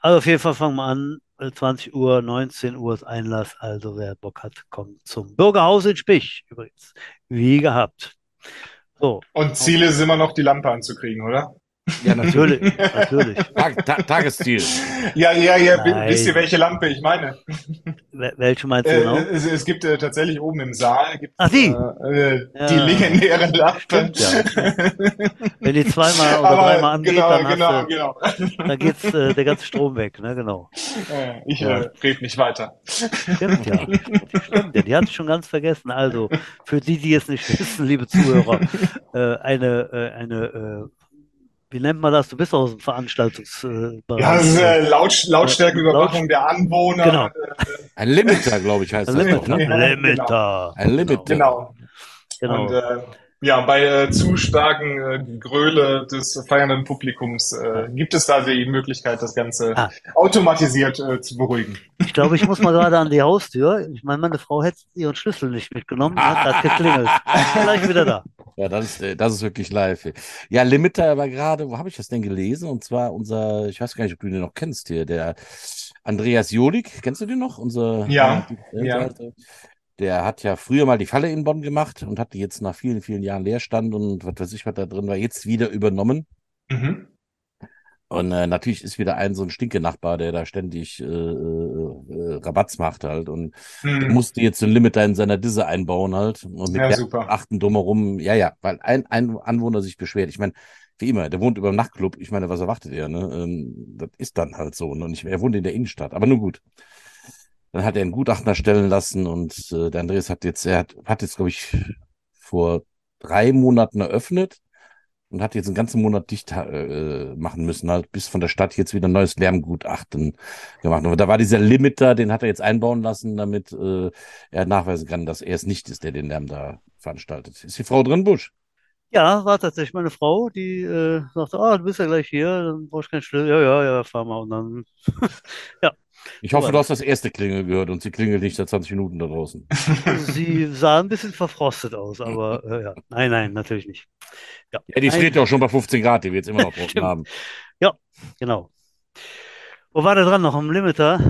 Also auf jeden Fall fangen wir an. 20 Uhr, 19 Uhr ist Einlass. Also wer Bock hat, kommt zum Bürgerhaus in Spich übrigens. Wie gehabt. So. Und Ziel ist immer noch, die Lampe anzukriegen, oder? Ja, natürlich. natürlich. Tag, Ta Tagesziel. Ja, ja, ja. Nein. Wisst ihr, welche Lampe ich meine? Welche meinst du genau? Äh, es, es, gibt äh, tatsächlich oben im Saal gibt, Ach, die? Äh, ja. die legendäre Lampe. Stimmt, ja. Wenn die zweimal oder Aber dreimal angeht, genau, dann, genau, du, genau. dann geht's äh, der ganze Strom weg, ne? Genau. ich ja. äh, red nicht weiter. Stimmt, ja. Stimmt, ja. Die hatte ich schon ganz vergessen. Also, für die, die es nicht wissen, liebe Zuhörer, äh, eine, äh, eine äh, wie nennt man das? Du bist aus dem Veranstaltungsbereich. Ja, das ist äh, Laut, Lautstärkenüberwachung Laut der Anwohner. Genau. Ein Limiter, glaube ich, heißt Ein das. Limiter. Doch, ne? Limiter. Ein Limiter. Genau. genau. Und, äh, ja, bei äh, zu starken äh, Gröle des feiernden Publikums äh, gibt es da die Möglichkeit, das Ganze ah. automatisiert äh, zu beruhigen. Ich glaube, ich muss mal gerade an die Haustür. Ich meine, meine Frau hätte ihren Schlüssel nicht mitgenommen. Hat, hat geklingelt. Gleich wieder da. Ja, das ist, äh, das ist wirklich live. Ja, Limiter war gerade, wo habe ich das denn gelesen? Und zwar unser, ich weiß gar nicht, ob du den noch kennst hier, der Andreas Jolik. Kennst du den noch? Unser, ja, ja. Der hat ja früher mal die Falle in Bonn gemacht und hat die jetzt nach vielen, vielen Jahren Leerstand und was weiß ich, was da drin war, jetzt wieder übernommen. Mhm. Und äh, natürlich ist wieder ein so ein Stinke-Nachbar, der da ständig äh, äh, Rabatz macht halt. Und mhm. musste jetzt ein Limiter in seiner Disse einbauen halt. Und mit ja, super. achten drumherum. Ja, ja, weil ein, ein Anwohner sich beschwert. Ich meine, wie immer, der wohnt über dem Nachtclub. Ich meine, was erwartet er? Ne? Ähm, das ist dann halt so. Ne? Und ich, er wohnt in der Innenstadt. Aber nur gut. Dann hat er einen Gutachten erstellen lassen und äh, der Andreas hat jetzt, er hat, hat jetzt, glaube ich, vor drei Monaten eröffnet und hat jetzt einen ganzen Monat dicht äh, machen müssen, halt, bis von der Stadt jetzt wieder ein neues Lärmgutachten gemacht. Und da war dieser Limiter, den hat er jetzt einbauen lassen, damit äh, er nachweisen kann, dass er es nicht ist, der den Lärm da veranstaltet. Ist die Frau drin, Busch? Ja, war tatsächlich meine Frau, die äh, sagte, ah, du bist ja gleich hier, dann brauchst du keinen Schlüssel. Ja, ja, ja, fahr mal. Und dann, ja, ich hoffe, du hast das erste Klingel gehört und sie klingelt nicht seit 20 Minuten da draußen. Sie sah ein bisschen verfrostet aus, aber äh, ja. Nein, nein, natürlich nicht. Ja, ja die steht ja auch schon bei 15 Grad, die wir jetzt immer noch draußen haben. Ja, genau. Wo war der dran noch? Am Limiter?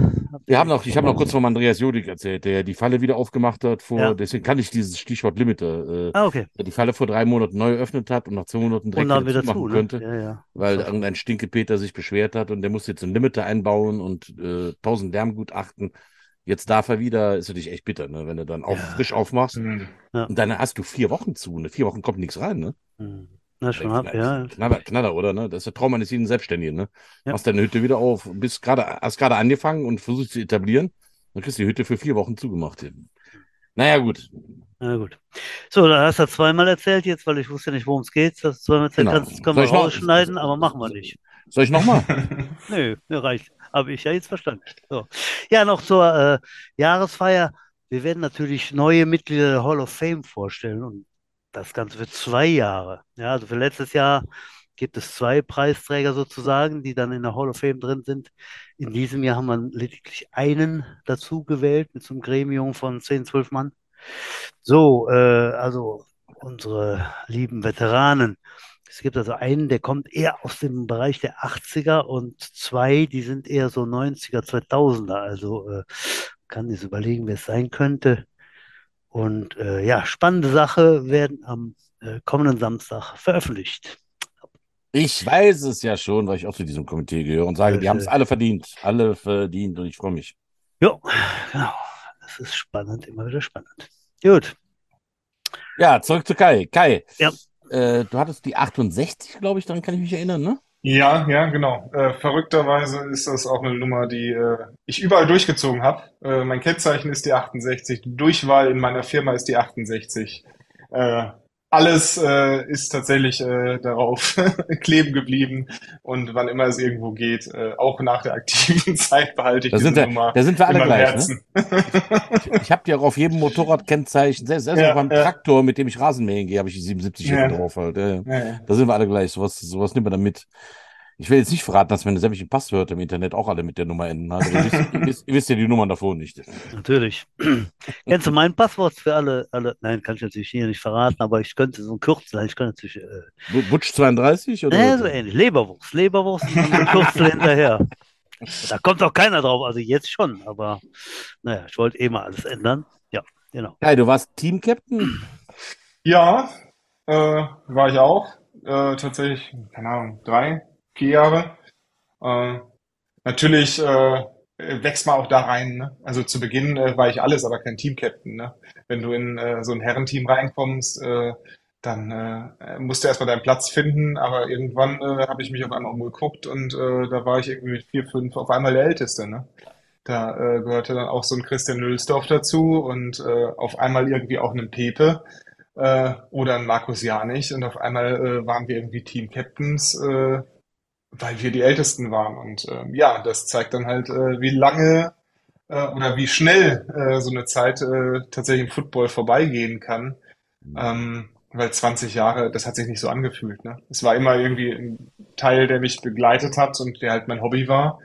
Wir haben noch, ich habe noch kurz vom Andreas Jodik erzählt, der die Falle wieder aufgemacht hat. Vor, ja. Deswegen kann ich dieses Stichwort Limiter. Äh, ah, okay. Der die Falle vor drei Monaten neu eröffnet hat und nach zwei Monaten direkt wieder, wieder machen zu, könnte, ne? ja, ja. weil okay. irgendein Stinkepeter sich beschwert hat und der muss jetzt einen Limiter einbauen und äh, 1000 Lärmgutachten. Jetzt darf er wieder, ist natürlich echt bitter, ne? wenn du dann auch Ja. frisch aufmachst. Mhm. Ja. Und dann hast du vier Wochen zu. Ne? Vier Wochen kommt nichts rein, ne? Hm. Na, schon ab, ja. Knaller, Knaller, oder? Ne? Das ist der Traum eines jeden Selbstständigen, ne? Ja. Machst deine Hütte wieder auf, bist gerade, hast gerade angefangen und versuchst zu etablieren. Dann kriegst du die Hütte für vier Wochen zugemacht. Naja, gut. Na gut. So, da hast du zweimal erzählt jetzt, weil ich wusste nicht, worum es geht. Das zweimal erzählt Genau. kannst, können wir rausschneiden, aber machen wir nicht. Soll ich nochmal? Nö, mir reicht. Habe ich ja jetzt verstanden. So. Ja, noch zur äh, Jahresfeier. Wir werden natürlich neue Mitglieder der Hall of Fame vorstellen und das Ganze für zwei Jahre. Ja, also für letztes Jahr gibt es zwei Preisträger sozusagen, die dann in der Hall of Fame drin sind. In diesem Jahr haben wir lediglich einen dazu gewählt mit so einem Gremium von 10, 12 Mann. So, äh, also unsere lieben Veteranen. Es gibt also einen, der kommt eher aus dem Bereich der 80er und zwei, die sind eher so 90er, 2000er. Also äh, kann sich überlegen, wer es sein könnte. Und äh, ja, spannende Sache werden am äh, kommenden Samstag veröffentlicht. Ich weiß es ja schon, weil ich auch zu diesem Komitee gehöre und sage, Sehr die haben es alle verdient. Alle verdient und ich freue mich. Jo, genau. Das ist spannend, immer wieder spannend. Gut. Ja, zurück zu Kai. Kai, Ja. äh, du hattest die 68, glaube ich, daran kann ich mich erinnern, ne? Ja, ja, genau. Äh, verrückterweise ist das auch eine Nummer, die äh, ich überall durchgezogen habe. Äh, mein Kennzeichen ist die 68. Die Durchwahl in meiner Firma ist die 68. Äh, alles äh, ist tatsächlich äh, darauf kleben geblieben und wann immer es irgendwo geht, äh, auch nach der aktiven Zeit behalte ich Da diese sind wir, Nummer da sind wir alle gleich, ne? Herzen. Ich habe die auch auf jedem Motorrad Kennzeichen, selbst, selbst Ja, auch beim ja. Traktor, mit dem ich Rasenmähen gehe, habe ich die 77 Ja. hinten drauf halt. Ja, ja. Da sind wir alle gleich. Sowas, sowas nimmt man dann mit. Ich will jetzt nicht verraten, dass meine sämtlichen Passwörter im Internet auch alle mit der Nummer enden. Also, ihr, wisst, ihr, wisst, ihr wisst ja die Nummern davor nicht. Natürlich. Kennst du mein Passwort für alle, alle? Nein, kann ich natürlich hier nicht verraten, aber ich könnte so ein Kürzel, ich könnte natürlich, äh, Bu- Butch 32 oder? äh, so ähnlich. Leberwurst, Leberwurst und ein Kürzel hinterher. Da kommt doch keiner drauf, also jetzt schon, aber naja, ich wollte eh mal alles ändern. Ja, genau. Kai, du warst Team-Captain? Ja, äh, war ich auch. Äh, tatsächlich, keine Ahnung, drei, vier Jahre. Äh, natürlich äh, wächst man auch da rein. Ne? Also zu Beginn äh, war ich alles, aber kein Team-Captain. Ne? Wenn du in äh, so ein Herrenteam reinkommst, äh, dann äh, musst du erstmal deinen Platz finden. Aber irgendwann äh, habe ich mich auf einmal umgeguckt und äh, da war ich irgendwie mit vier, fünf auf einmal der Älteste. Ne? Da äh, gehörte dann auch so ein Christian Nülsdorf dazu und äh, auf einmal irgendwie auch ein Pepe äh, oder ein Markus Janich und auf einmal äh, waren wir irgendwie Team-Captains, äh, weil wir die Ältesten waren. Und ähm, ja, das zeigt dann halt, äh, wie lange äh, oder wie schnell äh, so eine Zeit äh, tatsächlich im Football vorbeigehen kann. Ähm, weil 20 Jahre, das hat sich nicht so angefühlt. Ne? Es war immer irgendwie ein Teil, der mich begleitet hat und der halt mein Hobby war,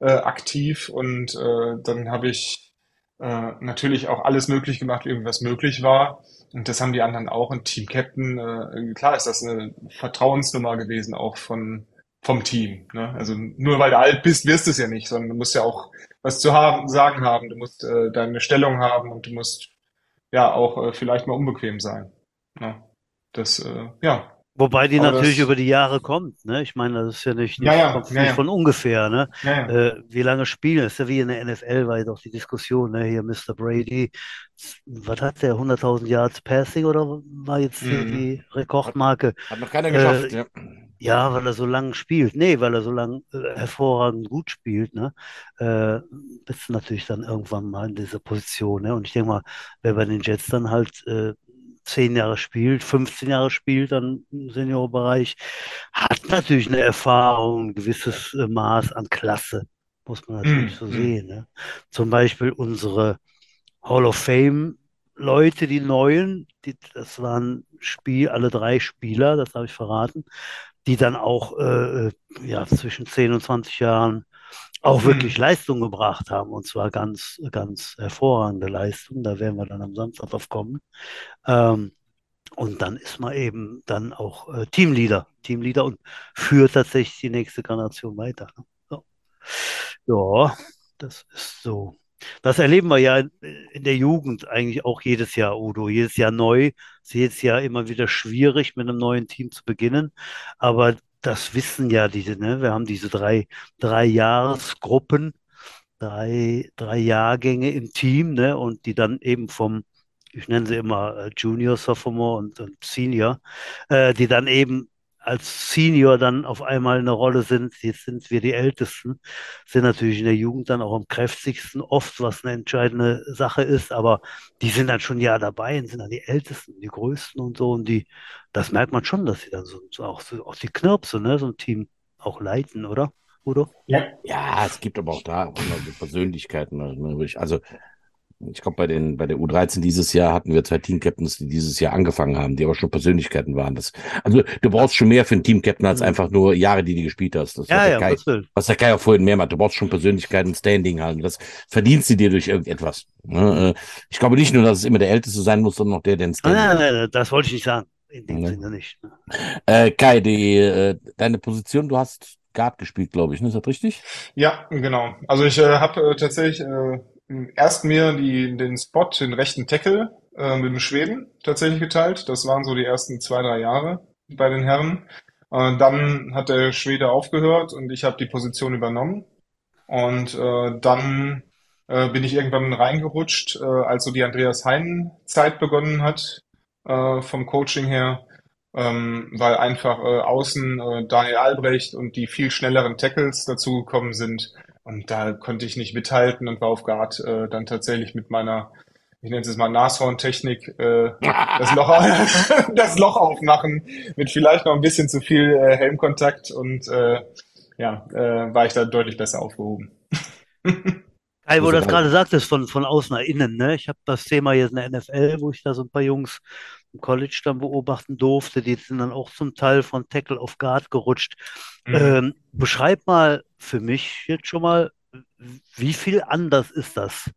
äh, aktiv. Und äh, dann habe ich äh, natürlich auch alles möglich gemacht, irgendwas möglich war. Und das haben die anderen auch. Und Team Captain, äh, klar ist das eine Vertrauensnummer gewesen, auch von, vom Team. Ne? Also nur weil du alt bist, wirst du es ja nicht, sondern du musst ja auch was zu haben, sagen haben. Du musst äh, deine Stellung haben und du musst ja auch äh, vielleicht mal unbequem sein. Ne? Das, äh, ja. Wobei die Aber natürlich das- über die Jahre kommt, ne? Ich meine, das ist ja nicht, nicht, Ja, ja, kommt ja, nicht ja. von ungefähr, ne? Ja. Äh, wie lange spielen? ist ja wie in der NFL, war ja doch die Diskussion, ne? Hier Mr. Brady, was hat der, 100.000 Yards Passing oder war jetzt hier Mhm. die Rekordmarke? Hat noch keiner geschafft, Äh, ja. Ja, weil er so lang spielt. Nee, weil er so lang äh, hervorragend gut spielt, ne? Äh, bist du natürlich dann irgendwann mal in dieser Position, ne? Und ich denke mal, wer bei den Jets dann halt äh, 10 Jahre spielt, 15 Jahre spielt, dann im Seniorbereich, hat natürlich eine Erfahrung, ein gewisses äh, Maß an Klasse, muss man natürlich Mm, so mm. sehen, ne? Zum Beispiel unsere Hall of Fame Leute, die neuen, die, das waren Spiel, alle drei Spieler, das habe ich verraten, die dann auch äh, äh, ja, zwischen 10 und 20 Jahren auch Mhm. wirklich Leistung gebracht haben und zwar ganz, ganz hervorragende Leistung. Da werden wir dann am Samstag drauf kommen. Ähm, und dann ist man eben dann auch äh, Teamleader, Teamleader und führt tatsächlich die nächste Generation weiter. Ne? So. Ja, das ist so. Das erleben wir ja in, der Jugend eigentlich auch jedes Jahr, Udo. Jedes Jahr neu. Es ist jedes Jahr immer wieder schwierig, mit einem neuen Team zu beginnen. Aber das wissen ja diese, ne? Wir haben diese drei, drei Jahresgruppen. drei, drei Jahrgänge im Team, ne? Und die dann eben vom, ich nenne sie immer äh, Junior, Sophomore und, und Senior, äh, die dann eben als Senior dann auf einmal eine Rolle sind, jetzt sind wir die Ältesten, sind natürlich in der Jugend dann auch am kräftigsten, oft was eine entscheidende Sache ist, aber die sind dann schon ja dabei und sind dann die Ältesten, die Größten und so und die, das merkt man schon, dass sie dann so, so auch, so, auch die Knirpse, ne, so ein Team auch leiten, oder? Udo? Ja. ja, es gibt aber auch da Persönlichkeiten. Ne, also ich glaube, bei, den, bei der U13 dieses Jahr hatten wir zwei Team-Captains, die dieses Jahr angefangen haben, die aber schon Persönlichkeiten waren. Das, also du brauchst schon mehr für einen Team-Captain als mhm. einfach nur Jahre, die du gespielt hast. Das ja, ja, Kai, was der Kai auch vorhin mehr macht. Du brauchst schon Persönlichkeiten, Standing halt. Das verdienst du dir durch irgendetwas. Ne? Äh, ich glaube nicht nur, dass es immer der Älteste sein muss, sondern auch der, der ein Standing Nein, nein, nein, das wollte ich nicht sagen. In dem ne? Sinne nicht. Äh, Kai, die, äh, deine Position, du hast Guard gespielt, glaube ich, ne? Ist das richtig? Ja, genau. Also ich äh, habe äh, tatsächlich äh, erst mir die, den Spot, den rechten Tackle äh, mit dem Schweden tatsächlich geteilt. Das waren so die ersten zwei, drei Jahre bei den Herren. Äh, dann hat der Schwede aufgehört und ich habe die Position übernommen. Und äh, dann äh, bin ich irgendwann reingerutscht, äh, als so die Andreas Hein-Zeit begonnen hat, äh, vom Coaching her, ähm, weil einfach äh, außen äh, Daniel Albrecht und die viel schnelleren Tackles dazugekommen sind. Und da konnte ich nicht mithalten und war auf Guard äh, dann tatsächlich mit meiner, ich nenne es jetzt mal Nashorn-Technik, äh, das, Loch, das Loch aufmachen mit vielleicht noch ein bisschen zu viel äh, Helmkontakt und äh, ja, äh, war ich da deutlich besser aufgehoben. Kai, wo du das gerade sagtest, von, von außen nach innen, ne? Ich habe das Thema jetzt in der NFL, wo ich da so ein paar Jungs im College dann beobachten durfte. Die sind dann auch zum Teil von Tackle auf Guard gerutscht. Mhm. Ähm, beschreib mal für mich jetzt schon mal, wie viel anders ist das?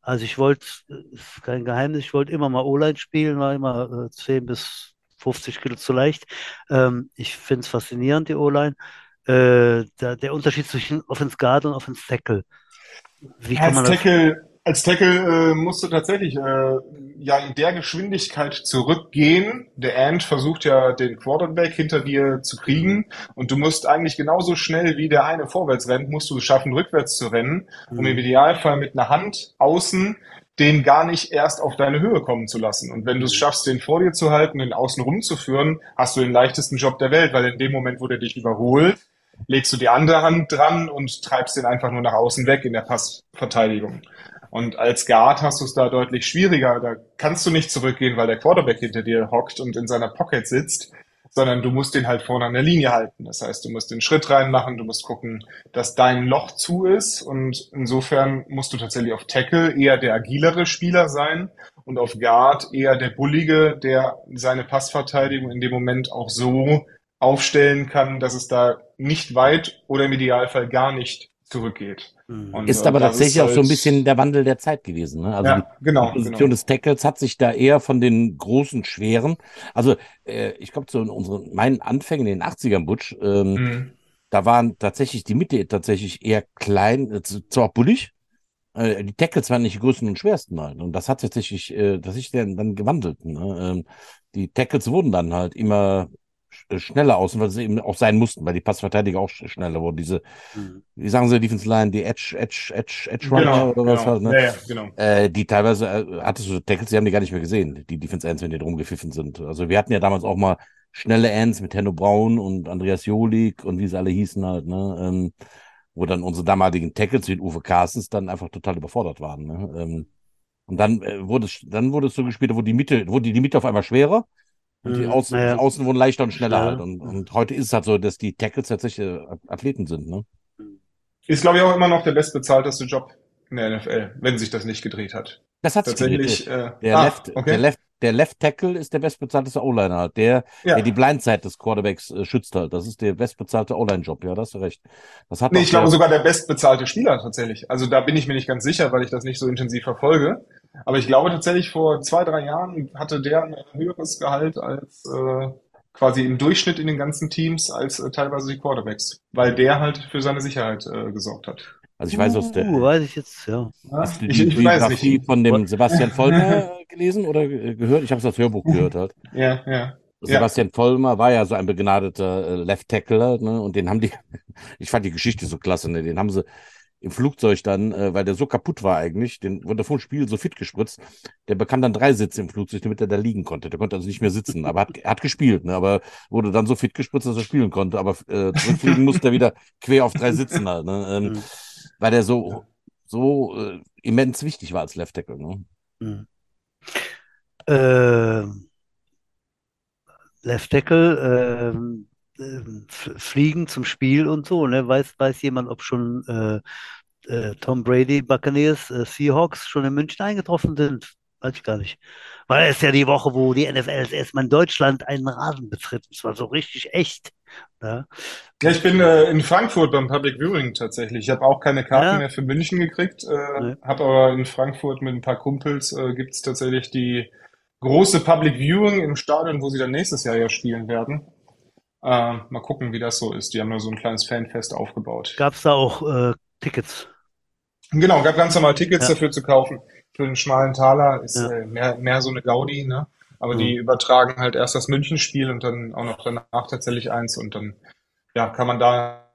Also ich wollte, ist kein Geheimnis, ich wollte immer mal O-Line spielen, war immer äh, 10 bis 50 Kilo zu leicht. Ähm, ich finde es faszinierend, die O-Line. Äh, der, der Unterschied zwischen Offense Guard und Offense Tackle. Wie kann man Tackle als Tackle äh, musst du tatsächlich äh, ja in der Geschwindigkeit zurückgehen. Der Ant versucht ja den Quarterback hinter dir zu kriegen und du musst eigentlich genauso schnell wie der eine vorwärts rennt, musst du es schaffen, rückwärts zu rennen, um im mhm. Idealfall mit einer Hand außen den gar nicht erst auf deine Höhe kommen zu lassen. Und wenn du es mhm. schaffst, den vor dir zu halten, den außen rumzuführen, hast du den leichtesten Job der Welt, weil in dem Moment, wo der dich überholt, legst du die andere Hand dran und treibst den einfach nur nach außen weg in der Passverteidigung. Und als Guard hast du es da deutlich schwieriger. Da kannst du nicht zurückgehen, weil der Quarterback hinter dir hockt und in seiner Pocket sitzt, sondern du musst den halt vorne an der Linie halten. Das heißt, du musst den Schritt reinmachen, du musst gucken, dass dein Loch zu ist. Und insofern musst du tatsächlich auf Tackle eher der agilere Spieler sein und auf Guard eher der Bullige, der seine Passverteidigung in dem Moment auch so aufstellen kann, dass es da nicht weit oder im Idealfall gar nicht zurückgeht. Mhm. Und, ist aber tatsächlich ist halt, auch so ein bisschen der Wandel der Zeit gewesen. Ne? Also ja, genau, die Position genau. des Tackles hat sich da eher von den großen, schweren, also äh, ich glaube zu unseren, meinen Anfängen in den 80ern, Butch, ähm, mhm. da waren tatsächlich die Mitte tatsächlich eher klein, äh, zwar bullig, äh, die Tackles waren nicht die größten und schwersten halt. Und das hat tatsächlich, äh, das ist dann, dann gewandelt. Ne? Ähm, die Tackles wurden dann halt immer äh, schneller außen, weil sie eben auch sein mussten, weil die Passverteidiger auch schneller wurden. Diese, mhm. wie sagen sie, Defense Line, die Edge, Edge, Edge, Edge Runner genau, oder was genau. halt, ne? Ja, ja, genau. Äh, die teilweise äh, hattest du Tackles, die haben die gar nicht mehr gesehen, die Defense Ends, wenn die drum gepfiffen sind. Also wir hatten ja damals auch mal schnelle Ends mit Henno Braun und Andreas Jolik und wie sie alle hießen halt, ne? Ähm, wo dann unsere damaligen Tackles wie Uwe Carstens dann einfach total überfordert waren. Ne? Ähm, und dann äh, wurde es, dann wurde es so gespielt, wo die Mitte, wurde die Mitte auf einmal schwerer und die hm, Außen, naja. die Außen wurden leichter und schneller ja. halt. Und, und heute ist es halt so, dass die Tackles tatsächlich äh, Athleten sind. Ne? Ist, glaube ich, auch immer noch der bestbezahlteste Job in der NFL, wenn sich das nicht gedreht hat. Das hat tatsächlich. Äh, der, ah, Left, okay. der, Left, der Left Tackle ist der bestbezahlteste O-Liner halt. Der, ja. der die Blindzeit des Quarterbacks äh, schützt halt. Das ist der bestbezahlte O-Line-Job. Ja, da hast du recht. Das hat nee, ich glaube sogar der bestbezahlte Spieler tatsächlich. Also da bin ich mir nicht ganz sicher, weil ich das nicht so intensiv verfolge. Aber ich glaube tatsächlich, vor zwei, drei Jahren hatte der ein höheres Gehalt als äh, quasi im Durchschnitt in den ganzen Teams als äh, teilweise die Quarterbacks, weil der halt für seine Sicherheit äh, gesorgt hat. Also ich weiß aus der. Uh, weiß ich jetzt, ja. Hast du die ich, Biografie von dem Sebastian Vollmer gelesen oder gehört? Ich habe es als Hörbuch gehört halt. Ja, ja. Sebastian ja. Vollmer war ja so ein begnadeter äh, Left Tackler, ne? Und den haben die, ich fand die Geschichte so klasse, ne? Den haben sie im Flugzeug dann, äh, weil der so kaputt war eigentlich, den wurde vor dem Spiel so fit gespritzt, der bekam dann drei Sitze im Flugzeug, damit er da liegen konnte. Der konnte also nicht mehr sitzen, aber hat, er hat gespielt, ne? aber wurde dann so fit gespritzt, dass er spielen konnte, aber äh, zurückfliegen musste er wieder quer auf drei Sitzen halt, ne? ähm, mhm. Weil der so, so äh, immens wichtig war als Left Tackle. Ne? Mhm. Äh, Left Tackle, ähm, ähm, fliegen zum Spiel und so. Ne? Weiß, weiß jemand, ob schon äh, äh, Tom Brady, Buccaneers, äh, Seahawks schon in München eingetroffen sind? Weiß ich gar nicht. Weil es ist ja die Woche, wo die NFL das erstmal in Deutschland einen Rasen betritt. Es war so richtig echt. Ne? Ja, ich bin äh, in Frankfurt beim Public Viewing tatsächlich. Ich habe auch keine Karten ja. mehr für München gekriegt, äh, nee. habe aber in Frankfurt mit ein paar Kumpels äh, gibt es tatsächlich die große Public Viewing im Stadion, wo sie dann nächstes Jahr ja spielen werden. Äh, mal gucken, wie das so ist. Die haben da so ein kleines Fanfest aufgebaut. Gab es da auch äh, Tickets? Genau, gab ganz normal Tickets ja. dafür zu kaufen. Für den schmalen Taler ist ja. äh, mehr, mehr so eine Gaudi, ne? Aber mhm. die übertragen halt erst das Münchenspiel und dann auch noch danach tatsächlich eins und dann ja, kann man da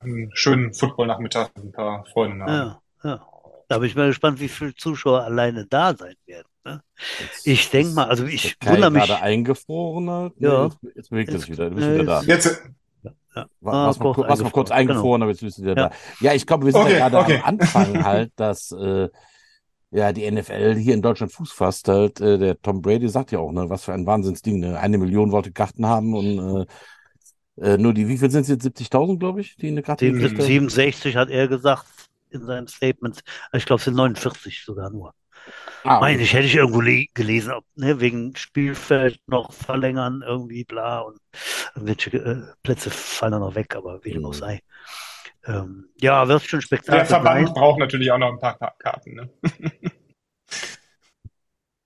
einen schönen Football-Nachmittag mit ein paar Freunden haben. Ja, ja. Da bin ich mal gespannt, wie viele Zuschauer alleine da sein werden. Ne? ich denke mal, also ich wundere mich. gerade eingefroren hat. Ja. Jetzt, jetzt bewegt es wieder. Du bist wieder da. Jetzt, ja. War, ah, warst mal kurz eingefroren, genau. aber jetzt bist du wieder ja. da. Ja, ich glaube, wir sind okay, ja gerade okay. am Anfang halt, dass äh, ja die NFL hier in Deutschland Fuß fasst. Halt, äh, der Tom Brady sagt ja auch, ne, was für ein Wahnsinnsding. Ne? Eine Million wollte Karten haben und äh, äh, nur die, wie viel sind es jetzt? 70.000, glaube ich, die eine Karte 67 hat er gesagt in seinem Statement. Ich glaube, es sind 49 sogar nur. Ah, Meine ich, hätte ich irgendwo gelesen, ob, ne, wegen Spielfeld noch verlängern, irgendwie bla und irgendwelche äh, Plätze fallen dann noch weg, aber wie dem auch mhm. sei. Ähm, ja, wird schon spektakulär. Der Verband sein. braucht natürlich auch noch ein paar Karten. Ne?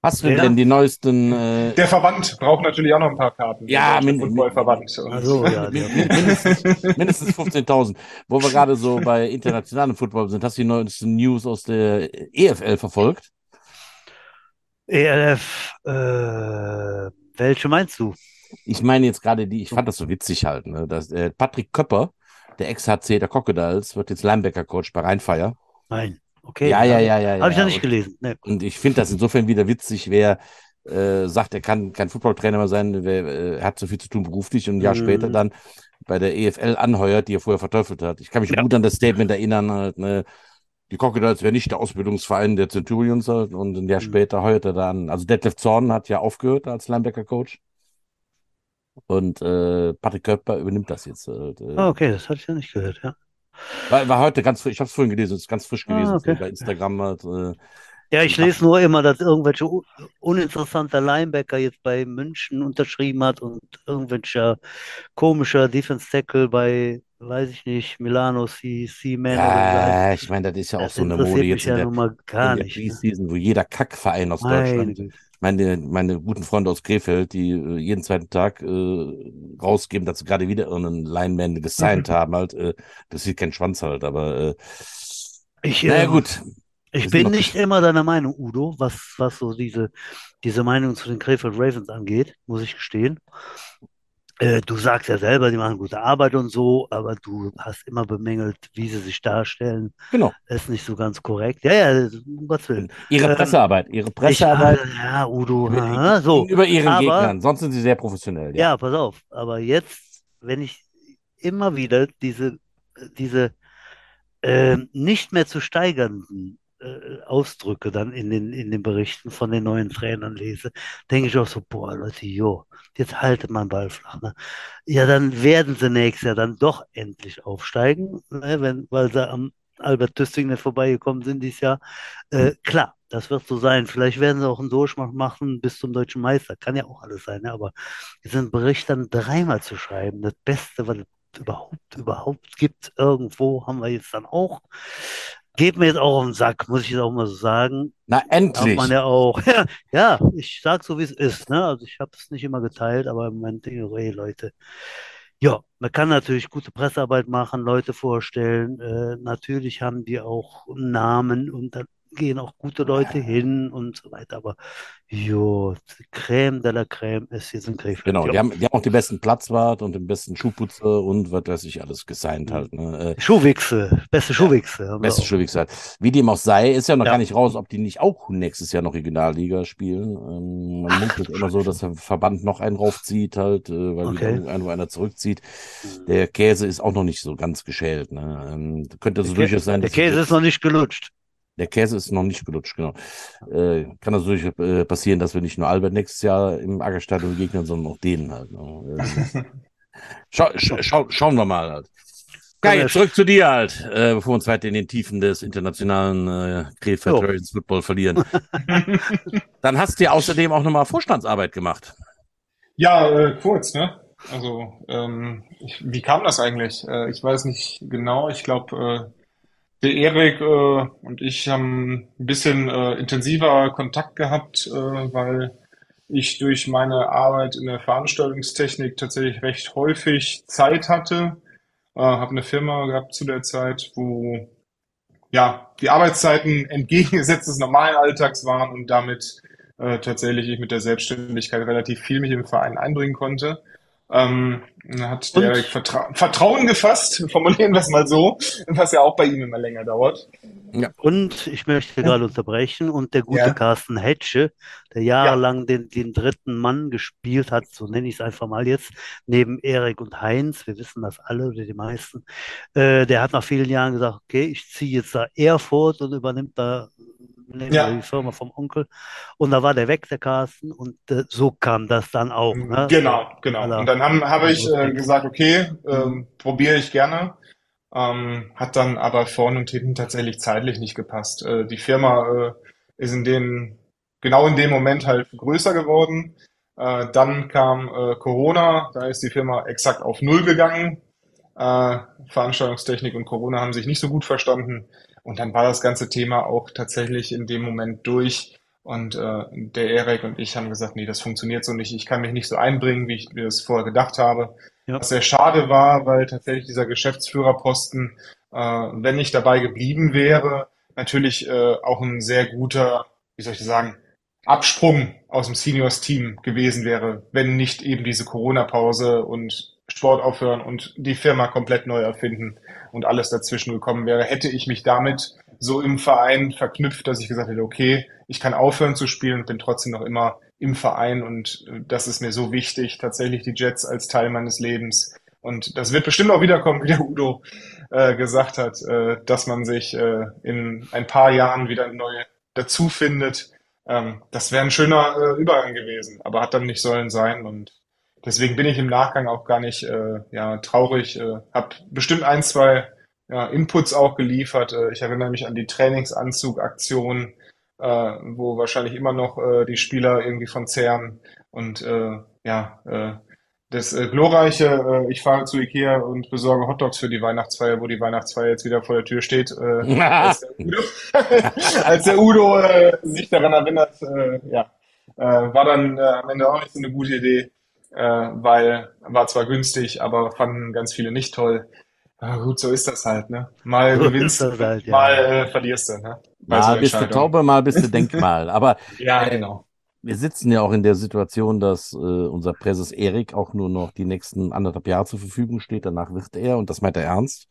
Hast du ja. denn die neuesten? Äh... Der Verband braucht natürlich auch noch ein paar Karten. Ja, min Footballverband. Also, ja, mindestens, mindestens 15.000. Wo wir gerade so bei internationalem Football sind, hast du die neuesten News aus der EFL verfolgt? ELF, äh, welche meinst du? Ich meine jetzt gerade die, ich fand das so witzig halt, ne? dass, äh, Patrick Köpper, der Ex-HC der Crocodiles, wird jetzt Linebacker-Coach bei Rheinfeier. Nein, okay. Ja, ja, ja, ja. Habe ich ja. noch nicht gelesen. Nee. Und ich finde das insofern wieder witzig, wer äh, sagt, er kann kein Footballtrainer mehr sein, wer äh, hat so viel zu tun beruflich und ein Jahr mhm. später dann bei der EFL anheuert, die er vorher verteufelt hat. Ich kann mich ja. gut an das Statement erinnern, halt, ne? die Crocodiles wäre nicht der Ausbildungsverein der Centurions halt, und ein Jahr mhm. später heuert er dann, also Detlef Zorn hat ja aufgehört als Linebacker-Coach und äh, Patrick Köpper übernimmt das jetzt. Äh. Ah, okay, das hatte ich ja nicht gehört, ja. War, war heute ganz frisch, ich habe es vorhin gelesen, es ist ganz frisch gewesen ah, okay. bei Instagram halt, äh, ja, ich lese nur immer, dass irgendwelche uninteressanter Linebacker jetzt bei München unterschrieben hat und irgendwelcher komischer Defense Tackle bei weiß ich nicht, Milano, C-Man. Ja, ich meine, das ist ja auch so eine Mode jetzt ja in der, gar in der nicht, ne? wo jeder Kackverein aus Deutschland, meine, meine guten Freunde aus Krefeld, die äh, jeden zweiten Tag äh, rausgeben, dass sie gerade wieder irgendeinen Lineman gesigned mhm. haben, halt, äh, das sieht kein Schwanz halt, aber äh, ich, naja, ähm, gut. Ich bin nicht immer deiner Meinung, Udo, was, was so diese, diese Meinung zu den Krefeld Ravens angeht, muss ich gestehen. Äh, du sagst ja selber, die machen gute Arbeit und so, aber du hast immer bemängelt, wie sie sich darstellen. Genau. Das ist nicht so ganz korrekt. Ja, ja, um Gottes Willen. Ihre ähm, Pressearbeit, ihre Pressearbeit. Ich, ja, Udo, über, aha, so. Über ihren aber, Gegnern, sonst sind sie sehr professionell. Ja. ja, pass auf. Aber jetzt, wenn ich immer wieder diese, diese äh, nicht mehr zu steigernden äh, Ausdrücke dann in den, in den Berichten von den neuen Trainern lese, denke ich auch so, boah, Leute, jo, jetzt haltet man Ball flach. Ne? Ja, dann werden sie nächstes Jahr dann doch endlich aufsteigen, ne? Wenn, weil sie am Albert Tüsting nicht vorbeigekommen sind dieses Jahr. Äh, klar, das wird so sein. Vielleicht werden sie auch einen Durchmach machen bis zum deutschen Meister. Kann ja auch alles sein. Ne? Aber diesen Bericht dann dreimal zu schreiben, das Beste, was es überhaupt, überhaupt gibt, irgendwo haben wir jetzt dann auch geht mir jetzt auch auf den Sack, muss ich jetzt auch mal so sagen. Na, endlich. Darf man ja auch. ja, ich sag so, wie es ist. Ne? Also ich habe es nicht immer geteilt, aber im Moment denke ich, hey, Leute. Ja, man kann natürlich gute Pressearbeit machen, Leute vorstellen. Äh, natürlich haben die auch Namen und gehen auch gute Leute hin und so weiter. Aber jo, Crème de la Crème ist hier in Krefeld. Genau, die haben, die haben auch den besten Platzwart und den besten Schuhputzer und was weiß ich alles gesigned Mhm. halt. Ne? Äh, Schuhwichse, beste Schuhwichse. wir Beste. Schuhwichse halt. Wie dem auch sei, ist ja noch Ja. gar nicht raus, ob die nicht auch nächstes Jahr noch Regionalliga spielen. Ähm, man munkelt immer so, dass der Verband noch einen raufzieht halt, äh, weil wieder Okay. irgendeiner einer zurückzieht. Der Käse ist auch noch nicht so ganz geschält. Ne? Ähm, könnte so Kä durchaus sein, der Käse jetzt- ist noch nicht gelutscht. Der Käse ist noch nicht gelutscht, genau. Äh, kann natürlich äh, passieren, dass wir nicht nur Albert nächstes Jahr im Aggerstadion begegnen, sondern auch denen halt. Äh, schau, schau, schau, schauen wir mal halt. Geil, zurück zu dir halt, äh, bevor wir uns weiter in den Tiefen des internationalen äh, Krefeld Jo. Dragons Football verlieren. Dann hast du ja außerdem auch nochmal Vorstandsarbeit gemacht. Ja, äh, kurz, ne? Also, ähm, ich, wie kam das eigentlich? Äh, ich weiß nicht genau. Ich glaube, äh, der Erik äh, und ich haben ein bisschen äh, intensiver Kontakt gehabt, äh, weil ich durch meine Arbeit in der Veranstaltungstechnik tatsächlich recht häufig Zeit hatte. Äh, habe eine Firma gehabt zu der Zeit, wo ja die Arbeitszeiten entgegengesetzt des normalen Alltags waren und damit äh, tatsächlich ich mit der Selbstständigkeit relativ viel mich im Verein einbringen konnte. Ähm, hat der Vertra Vertrauen gefasst, formulieren wir es mal so, was ja auch bei ihm immer länger dauert. Und ich möchte gerade unterbrechen. Und der gute Ja. Carsten Hetsche, der jahrelang den, den dritten Mann gespielt hat, so nenne ich es einfach mal jetzt, neben Erik und Heinz, wir wissen das alle oder die meisten, äh, der hat nach vielen Jahren gesagt, okay, ich ziehe jetzt da Erfurt und übernimmt da nehmen Ja. wir die Firma vom Onkel. Und da war der weg, der Carsten, und äh, so kam das dann auch. Ne? Genau, genau. Und dann habe hab ich äh, Respekt. gesagt, okay, ähm, probiere ich gerne. Ähm, hat dann aber vorne und hinten tatsächlich zeitlich nicht gepasst. Äh, die Firma äh, ist in den, genau in dem Moment halt größer geworden. Äh, dann kam äh, Corona, da ist die Firma exakt auf Null gegangen. Äh, Veranstaltungstechnik und Corona haben sich nicht so gut verstanden. Und dann war das ganze Thema auch tatsächlich in dem Moment durch. Und äh, der Erik und ich haben gesagt, nee, das funktioniert so nicht. Ich kann mich nicht so einbringen, wie ich mir das vorher gedacht habe. Ja. Was sehr schade war, weil tatsächlich dieser Geschäftsführerposten, äh, wenn ich dabei geblieben wäre, natürlich äh, auch ein sehr guter, wie soll ich das sagen, Absprung aus dem Seniors-Team gewesen wäre, wenn nicht eben diese Corona-Pause und Sport aufhören und die Firma komplett neu erfinden und alles dazwischen gekommen wäre, hätte ich mich damit so im Verein verknüpft, dass ich gesagt hätte, okay, ich kann aufhören zu spielen und bin trotzdem noch immer im Verein und äh, das ist mir so wichtig, tatsächlich die Jets als Teil meines Lebens. Und das wird bestimmt auch wiederkommen, wie der Udo äh, gesagt hat, äh, dass man sich äh, in ein paar Jahren wieder neu dazu findet. Ähm, das wäre ein schöner äh, Übergang gewesen, aber hat dann nicht sollen sein und deswegen bin ich im Nachgang auch gar nicht äh, ja, traurig. Äh, hab bestimmt ein, zwei ja, Inputs auch geliefert. Äh, ich erinnere mich an die Trainingsanzugaktion, äh, wo wahrscheinlich immer noch äh, die Spieler irgendwie von zehren und äh, ja, äh, das äh, glorreiche, äh, ich fahre zu Ikea und besorge Hotdogs für die Weihnachtsfeier, wo die Weihnachtsfeier jetzt wieder vor der Tür steht, äh, als der Udo, als der Udo äh, sich daran erinnert, äh, ja, äh, war dann äh, am Ende auch nicht so eine gute Idee, äh, weil war zwar günstig, aber fanden ganz viele nicht toll. Ah, gut, so ist das halt, ne? Mal So gewinnst du, halt, ja. mal äh, verlierst du, ne? Bei so Mal bist du. Taube, mal bist du Denkmal. Aber Ja, genau. wir sitzen ja auch in der Situation, dass äh, unser Präses Erik auch nur noch die nächsten anderthalb Jahre zur Verfügung steht. Danach wird er, und das meint er ernst,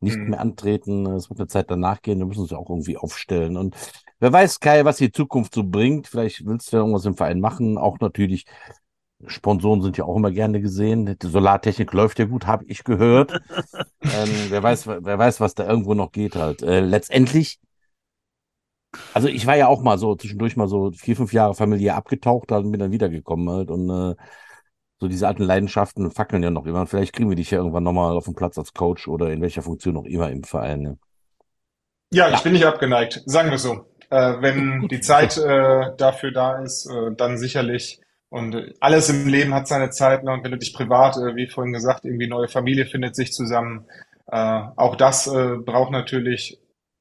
nicht Mhm. mehr antreten. Es wird eine Zeit danach gehen. Wir müssen uns ja auch irgendwie aufstellen. Und wer weiß, Kai, was die Zukunft so bringt. Vielleicht willst du ja irgendwas im Verein machen. Auch natürlich, Sponsoren sind ja auch immer gerne gesehen. Die Solartechnik läuft ja gut, habe ich gehört. ähm, wer weiß, wer weiß, was da irgendwo noch geht halt. Äh, letztendlich also ich war ja auch mal so zwischendurch mal so vier, fünf Jahre familiär abgetaucht halt und bin dann wiedergekommen halt und äh, so diese alten Leidenschaften fackeln ja noch immer. Und vielleicht kriegen wir dich ja irgendwann nochmal auf den Platz als Coach oder in welcher Funktion auch immer im Verein. Ne? Ja, ich bin nicht abgeneigt, sagen wir so. Äh, wenn die Zeit äh, dafür da ist, äh, dann sicherlich. Und äh, alles im Leben hat seine Zeit. Ne? Und wenn du dich privat, äh, wie vorhin gesagt, irgendwie neue Familie findet sich zusammen, äh, auch das äh, braucht natürlich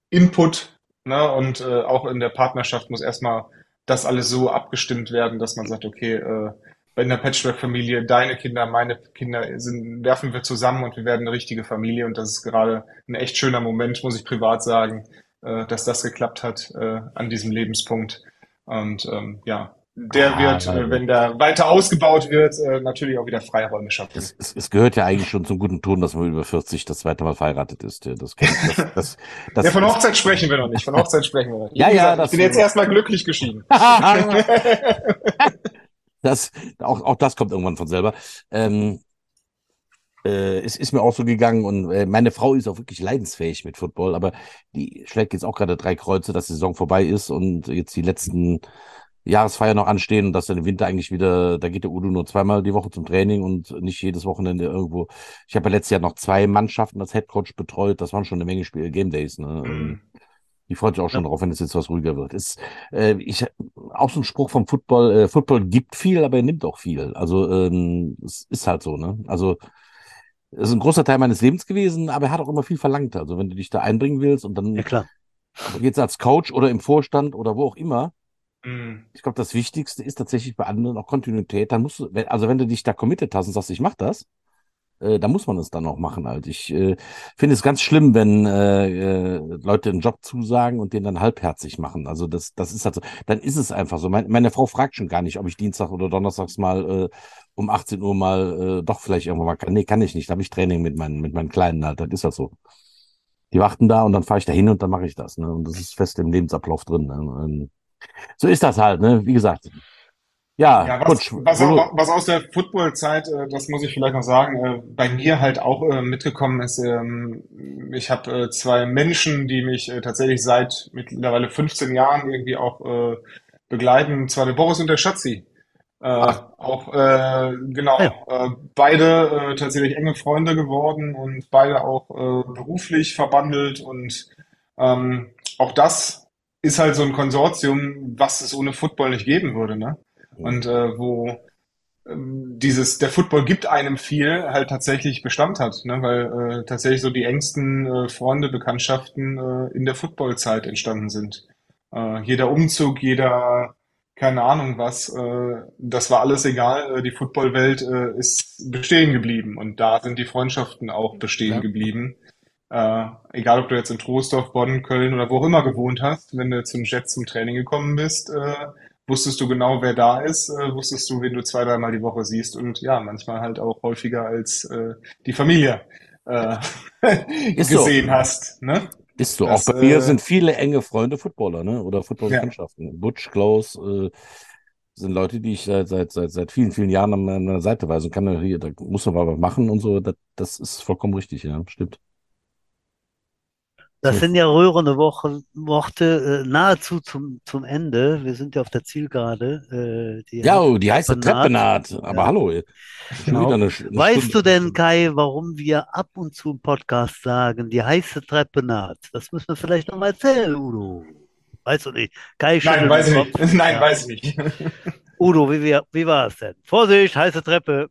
Input. Ne? Und äh, auch in der Partnerschaft muss erstmal das alles so abgestimmt werden, dass man sagt, okay, äh, bei einer Patchwork-Familie, deine Kinder, meine Kinder sind, werfen wir zusammen und wir werden eine richtige Familie. Und das ist gerade ein echt schöner Moment, muss ich privat sagen, äh, dass das geklappt hat äh, an diesem Lebenspunkt. Und ähm, ja, der ah, wird, äh, wenn der weiter ausgebaut wird, äh, natürlich auch wieder Freiräume schaffen. Es, es, es, gehört ja eigentlich schon zum guten Ton, dass man über 40 das zweite Mal verheiratet ist. Das, das, das, das, ja, von Hochzeit sprechen wir noch nicht. Von Hochzeit sprechen wir noch nicht. Ja, ja, ich bin jetzt erstmal glücklich geschieden. das, auch, auch das kommt irgendwann von selber. Ähm, äh, es ist mir auch so gegangen und äh, meine Frau ist auch wirklich leidensfähig mit Football, aber die schlägt jetzt auch gerade drei Kreuze, dass die Saison vorbei ist und jetzt die letzten Jahresfeier noch anstehen und dass dann im Winter eigentlich wieder, da geht der Udo nur zweimal die Woche zum Training und nicht jedes Wochenende irgendwo. Ich habe ja letztes Jahr noch zwei Mannschaften als Headcoach betreut, das waren schon eine Menge Spiele, Game Days. Ne? Mhm. Die freut sich auch schon ja. drauf, wenn es jetzt was ruhiger wird. Ist, äh, ich, auch so ein Spruch vom Football, äh, Football gibt viel, aber er nimmt auch viel. Also ähm, es ist halt so, ne? Also es ist ein großer Teil meines Lebens gewesen, aber er hat auch immer viel verlangt. Also wenn du dich da einbringen willst und dann ja, klar. jetzt als Coach oder im Vorstand oder wo auch immer, Mhm. Ich glaube, das Wichtigste ist tatsächlich bei anderen auch Kontinuität. Dann musst du, also wenn du dich da committed hast und sagst, ich mach das, äh, da muss man es dann auch machen halt. Ich äh, finde es ganz schlimm, wenn äh, äh, Leute einen Job zusagen und den dann halbherzig machen. Also das, das ist halt so. Dann ist es einfach so. Meine, meine Frau fragt schon gar nicht, ob ich Dienstag oder Donnerstags mal äh, um 18 Uhr mal äh, doch vielleicht irgendwann mal kann. Nee, kann ich nicht. Da habe ich Training mit meinen, mit meinen Kleinen halt. Das ist halt so. Die warten da und dann fahre ich da hin und dann mache ich das. Ne? Und das ist fest im Lebensablauf drin. Ne? So ist das halt, ne? Wie gesagt. Ja, ja was, was, auch, was, aus der Football-Zeit, äh, das muss ich vielleicht noch sagen, äh, bei mir halt auch äh, mitgekommen ist, ähm, ich habe zwei Menschen, die mich tatsächlich seit mittlerweile 15 Jahren irgendwie auch begleiten, zwar der Boris und der Schatzi. Ach. Auch äh, genau, ja. äh, beide äh, tatsächlich enge Freunde geworden und beide auch äh, beruflich verbandelt und ähm, auch das ist halt so ein Konsortium, was es ohne Football nicht geben würde, ne? Und äh, wo ähm, dieses, der Football gibt einem viel, halt tatsächlich Bestand hat, ne? weil äh, tatsächlich so die engsten äh, Freunde, Bekanntschaften äh, in der Footballzeit entstanden sind. Äh, jeder Umzug, jeder, keine Ahnung was, äh, das war alles egal. Äh, die Footballwelt äh, ist bestehen geblieben und da sind die Freundschaften auch bestehen ja. geblieben. Äh, egal, ob du jetzt in Troisdorf, Bonn, Köln oder wo auch immer gewohnt hast, wenn du zum Jet zum Training gekommen bist, äh, wusstest du genau, wer da ist, äh, wusstest du, wen du zwei, dreimal die Woche siehst und ja, manchmal halt auch häufiger als äh, die Familie äh, gesehen so. hast. Ne? Ist so. Das, auch bei mir äh, sind viele enge Freunde Footballer, ne? Oder Footballmannschaften. Ja. Butch, Klaus, äh, sind Leute, die ich seit, seit, seit, seit vielen, vielen Jahren an meiner Seite weisen kann. Hier, da muss man aber machen und so. Das, das ist vollkommen richtig, ja, stimmt. Das sind ja rührende Woche, Worte äh, nahezu zum, zum Ende. Wir sind ja auf der Zielgerade. Äh, die ja, oh, die heißt Treppenaht. Aber ja. hallo. Genau. Eine, eine weißt Stunde. du denn, Kai, warum wir ab und zu im Podcast sagen, die heiße Treppe naht? Das müssen wir vielleicht noch mal erzählen, Udo. Weißt du nicht? Kai Nein, weiß ich nicht. Nein, ja. weiß ich nicht. Udo, wie, wie, wie war es denn? Vorsicht, heiße Treppe.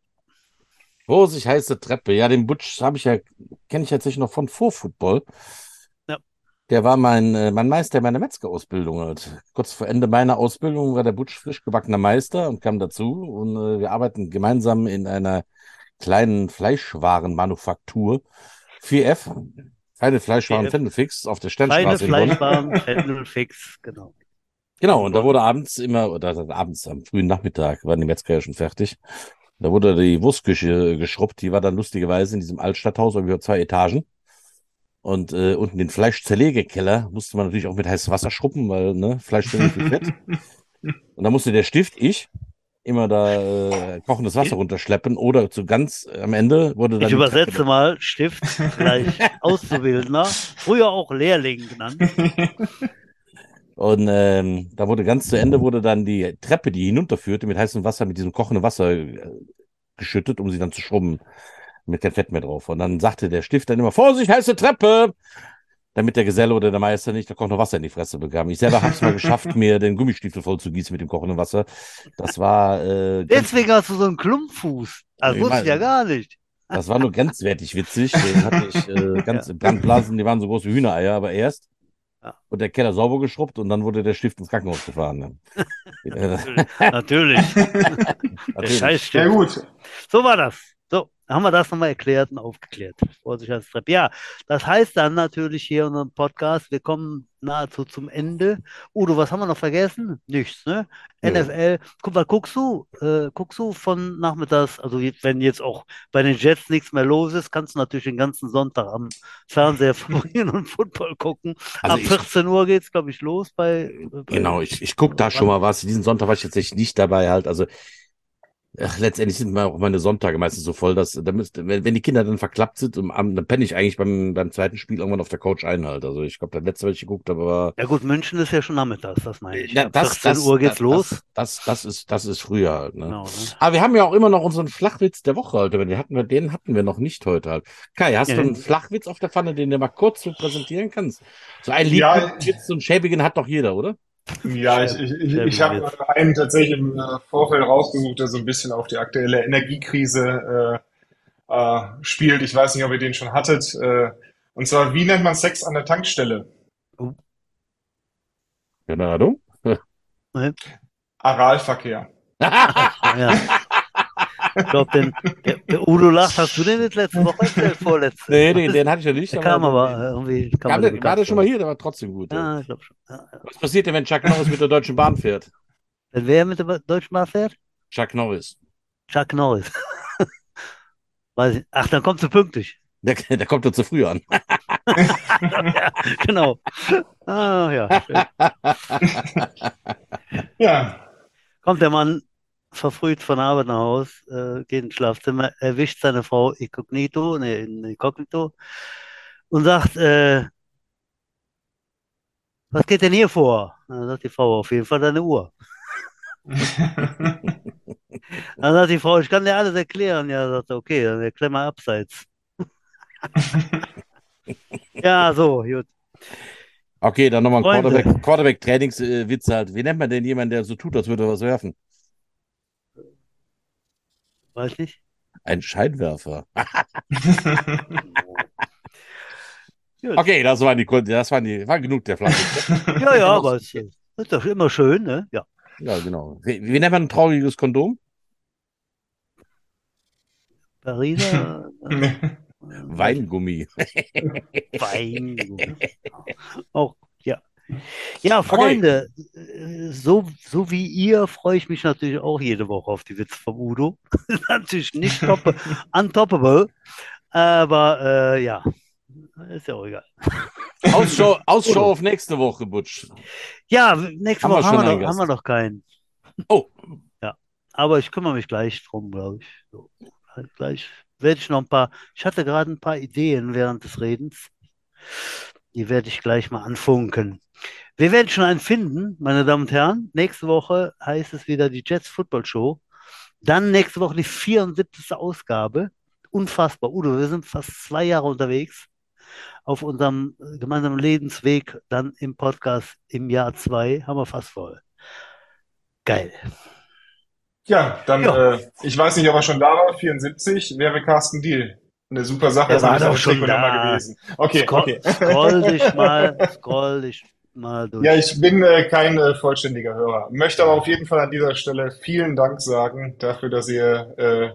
Vorsicht, heiße Treppe. Ja, den Butch habe ich ja, kenne ich tatsächlich noch von Vorfootball. Der war mein, äh, mein Meister meiner Metzgerausbildung. Halt. Kurz vor Ende meiner Ausbildung war der Butsch frisch gebackener Meister und kam dazu. Und äh, wir arbeiten gemeinsam in einer kleinen Fleischwarenmanufaktur. 4F, keine Fleischwaren Fendelfix auf der Sternstraße. Keine Fleischwaren Fendelfix, genau. Genau, und da wurde abends immer, oder abends am frühen Nachmittag, waren die Metzger ja schon fertig. Da wurde die Wurstküche geschrubbt, die war dann lustigerweise in diesem Altstadthaus, über zwei Etagen. Und äh, unten den Fleischzerlegekeller musste man natürlich auch mit heißem Wasser schruppen, weil ne, Fleisch ist viel Fett. Und dann musste der Stift, ich, immer da äh, kochendes Wasser runterschleppen oder zu ganz am Ende wurde dann. Ich übersetze mal Stift gleich Auszubildender, früher auch Lehrling genannt. Und ähm, da wurde ganz zu Ende wurde dann die Treppe, die hinunterführte, mit heißem Wasser, mit diesem kochenden Wasser äh, geschüttet, um sie dann zu schrubben mit kein Fett mehr drauf. Und dann sagte der Stift dann immer, Vorsicht, heiße Treppe! Damit der Geselle oder der Meister nicht da kommt noch Wasser in die Fresse bekam. Ich selber habe es mal geschafft, mir den Gummistiefel voll zu gießen mit dem kochenden Wasser. Das war. Äh, Deswegen hast du so einen Klumpfuß. Das wusste ich ja gar nicht. Das war nur grenzwertig witzig. Den hatte ich äh, ganz ja. Brandblasen, die waren so groß wie Hühnereier, aber erst. Ja. Und der Keller sauber geschrubbt und dann wurde der Stift ins Krankenhaus gefahren. Ne? Natürlich. Natürlich. Natürlich. Scheiß Ja, gut. So war das. Haben wir das nochmal erklärt und aufgeklärt. Vorsichtigkeitstreppe. Ja, das heißt dann natürlich hier in unserem Podcast, wir kommen nahezu zum Ende. Udo, was haben wir noch vergessen? Nichts, ne? Ja. NFL, guck mal, guckst du, äh, guckst du von nachmittags, also wenn jetzt auch bei den Jets nichts mehr los ist, kannst du natürlich den ganzen Sonntag am Fernseher verbringen und Football gucken. Also Ab ich- 14 Uhr geht's, glaube ich, los bei, bei Genau, ich, ich gucke da schon mal was. Diesen Sonntag war ich tatsächlich nicht dabei halt. Also ach, letztendlich sind mir auch meine Sonntage meistens so voll, dass da müsste, wenn, wenn die Kinder dann verklappt sind, um, dann penne ich eigentlich beim, beim zweiten Spiel irgendwann auf der Couch ein halt. Also ich glaube, das letzte, was ich geguckt habe, war Ja gut, München ist ja schon nachmittags, das meine ich. Ja, Ab 14 Uhr geht's das, los. Das, das, das ist, das ist früher halt, ne? Genau, ne? Aber wir haben ja auch immer noch unseren Flachwitz der Woche, Alter. Den hatten wir, den hatten wir noch nicht heute halt. Kai, hast Ja, du einen Flachwitz auf der Pfanne, den du mal kurz so präsentieren kannst? So einen Ja. Lieblingswitz, so einen schäbigen hat doch jeder, oder? Ja, ich, ich, ich, ich habe einen tatsächlich im äh, Vorfeld rausgesucht, der so ein bisschen auf die aktuelle Energiekrise äh, äh, spielt. Ich weiß nicht, ob ihr den schon hattet. Äh, und zwar, wie nennt man Sex an der Tankstelle? Keine Ahnung. Aralverkehr. Ja. Ich glaube, den, der, der Udo lacht, hast du den jetzt letzte Woche erzählt? Vorletzte? nee, den, den hatte ich ja nicht. Der kam aber irgendwie. Kam Kam der, war der schon mal hier, der war trotzdem gut. Ja. Ja, ich glaube schon. Ja, ja. Was passiert denn, wenn Chuck Norris mit der Deutschen Bahn fährt? Wenn wer mit der Deutschen Bahn fährt? Chuck Norris. Chuck Norris. Weiß ich. Ach, dann kommt sie pünktlich. Der, der kommt doch zu früh an. ja, genau. Ah, ja. Ja, Kommt der Mann verfrüht von Arbeit nach Haus, äh, geht ins Schlafzimmer, erwischt seine Frau inkognito, ne, inkognito und sagt, äh, was geht denn hier vor? Dann sagt die Frau, auf jeden Fall deine Uhr. Dann sagt die Frau, ich kann dir alles erklären. Ja, sagt er, okay, dann erklär mal abseits. Ja, so, gut. Okay, dann nochmal ein Freunde. Quarterback, Quarterback-Trainingswitz halt. Wie nennt man denn jemanden, der so tut, als würde er was werfen? Weiß nicht. Ein Scheinwerfer. Okay, das waren die Kunden, das waren die, war genug der Flasche. Ja, ja, aber es ist ist doch immer schön, ne? Ja. ja, genau. Wie, wie nennt man ein trauriges Kondom? Pariser äh, Weingummi. Wein. Auch, ja. Ja, Freunde, äh, so, so wie ihr freue ich mich natürlich auch jede Woche auf die Witze vom Udo. natürlich nicht top, untoppable, aber äh, ja, ist ja auch egal. Ausschau, Ausschau auf nächste Woche, Butsch. Ja, nächste Haben wir Woche schon haben wir, noch, haben wir noch keinen. Oh, Aber ich kümmere mich gleich drum, glaube ich. So, gleich werde ich noch ein paar. Ich hatte gerade ein paar Ideen während des Redens. Die werde ich gleich mal anfunken. Wir werden schon einen finden, meine Damen und Herren. Nächste Woche heißt es wieder die Jets Football Show. Dann nächste Woche die 74. Ausgabe. Unfassbar. Udo, wir sind fast zwei Jahre unterwegs auf unserem gemeinsamen Lebensweg. Dann im Podcast im Jahr zwei haben wir fast voll. Geil. Ja, dann, Ja. Äh, ich weiß nicht, ob er schon da war, 74, wäre Carsten Deal. Eine super Sache. Ist war doch schon da. gewesen. Okay, Scroll, okay. scroll dich mal, scroll dich mal durch. Ja, ich bin äh, kein äh, vollständiger Hörer. Möchte aber auf jeden Fall an dieser Stelle vielen Dank sagen dafür, dass ihr äh,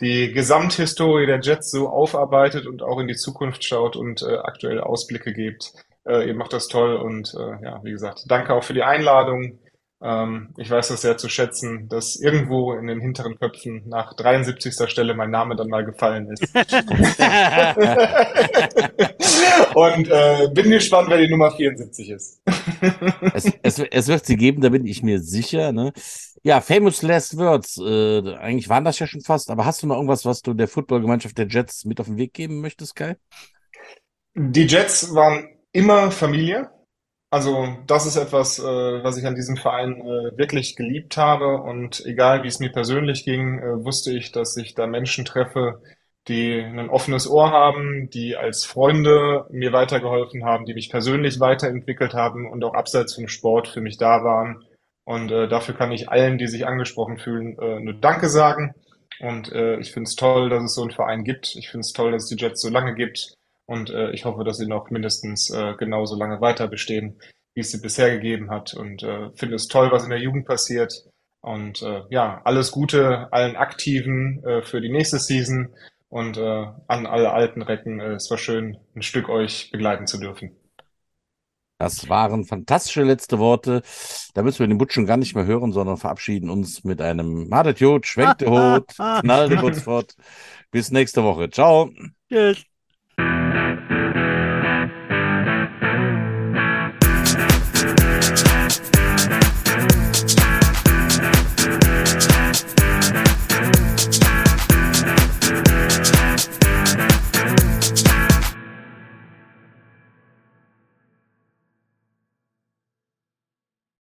die Gesamthistorie der Jets so aufarbeitet und auch in die Zukunft schaut und äh, aktuell Ausblicke gebt. Äh, ihr macht das toll und äh, ja, wie gesagt, danke auch für die Einladung. Ähm, ich weiß das sehr zu schätzen, dass irgendwo in den hinteren Köpfen nach 73. Stelle mein Name dann mal gefallen ist. Und äh, bin gespannt, wer die Nummer 74 ist. es, es, es wird sie geben, da bin ich mir sicher. Ne? Ja, famous last words. Äh, eigentlich waren das ja schon fast, aber hast du noch irgendwas, was du der Footballgemeinschaft der Jets mit auf den Weg geben möchtest, Kai? Die Jets waren immer Familie. Also das ist etwas, äh, was ich an diesem Verein äh, wirklich geliebt habe. Und egal, wie es mir persönlich ging, äh, wusste ich, dass ich da Menschen treffe, die ein offenes Ohr haben, die als Freunde mir weitergeholfen haben, die mich persönlich weiterentwickelt haben und auch abseits vom Sport für mich da waren. Und äh, dafür kann ich allen, die sich angesprochen fühlen, äh, nur Danke sagen. Und äh, ich finde es toll, dass es so einen Verein gibt. Ich finde es toll, dass es die Jets so lange gibt. Und äh, ich hoffe, dass sie noch mindestens äh, genauso lange weiter bestehen, wie es sie bisher gegeben hat. Und äh, finde es toll, was in der Jugend passiert. Und äh, ja, alles Gute allen Aktiven äh, für die nächste Season. Und äh, an alle alten Recken, äh, es war schön, ein Stück euch begleiten zu dürfen. Das waren fantastische letzte Worte. Da müssen wir den Butsch schon gar nicht mehr hören, sondern verabschieden uns mit einem Madet Jod, schwenkt der Hut, knallt kurz fort. Bis nächste Woche. Ciao. Tschüss.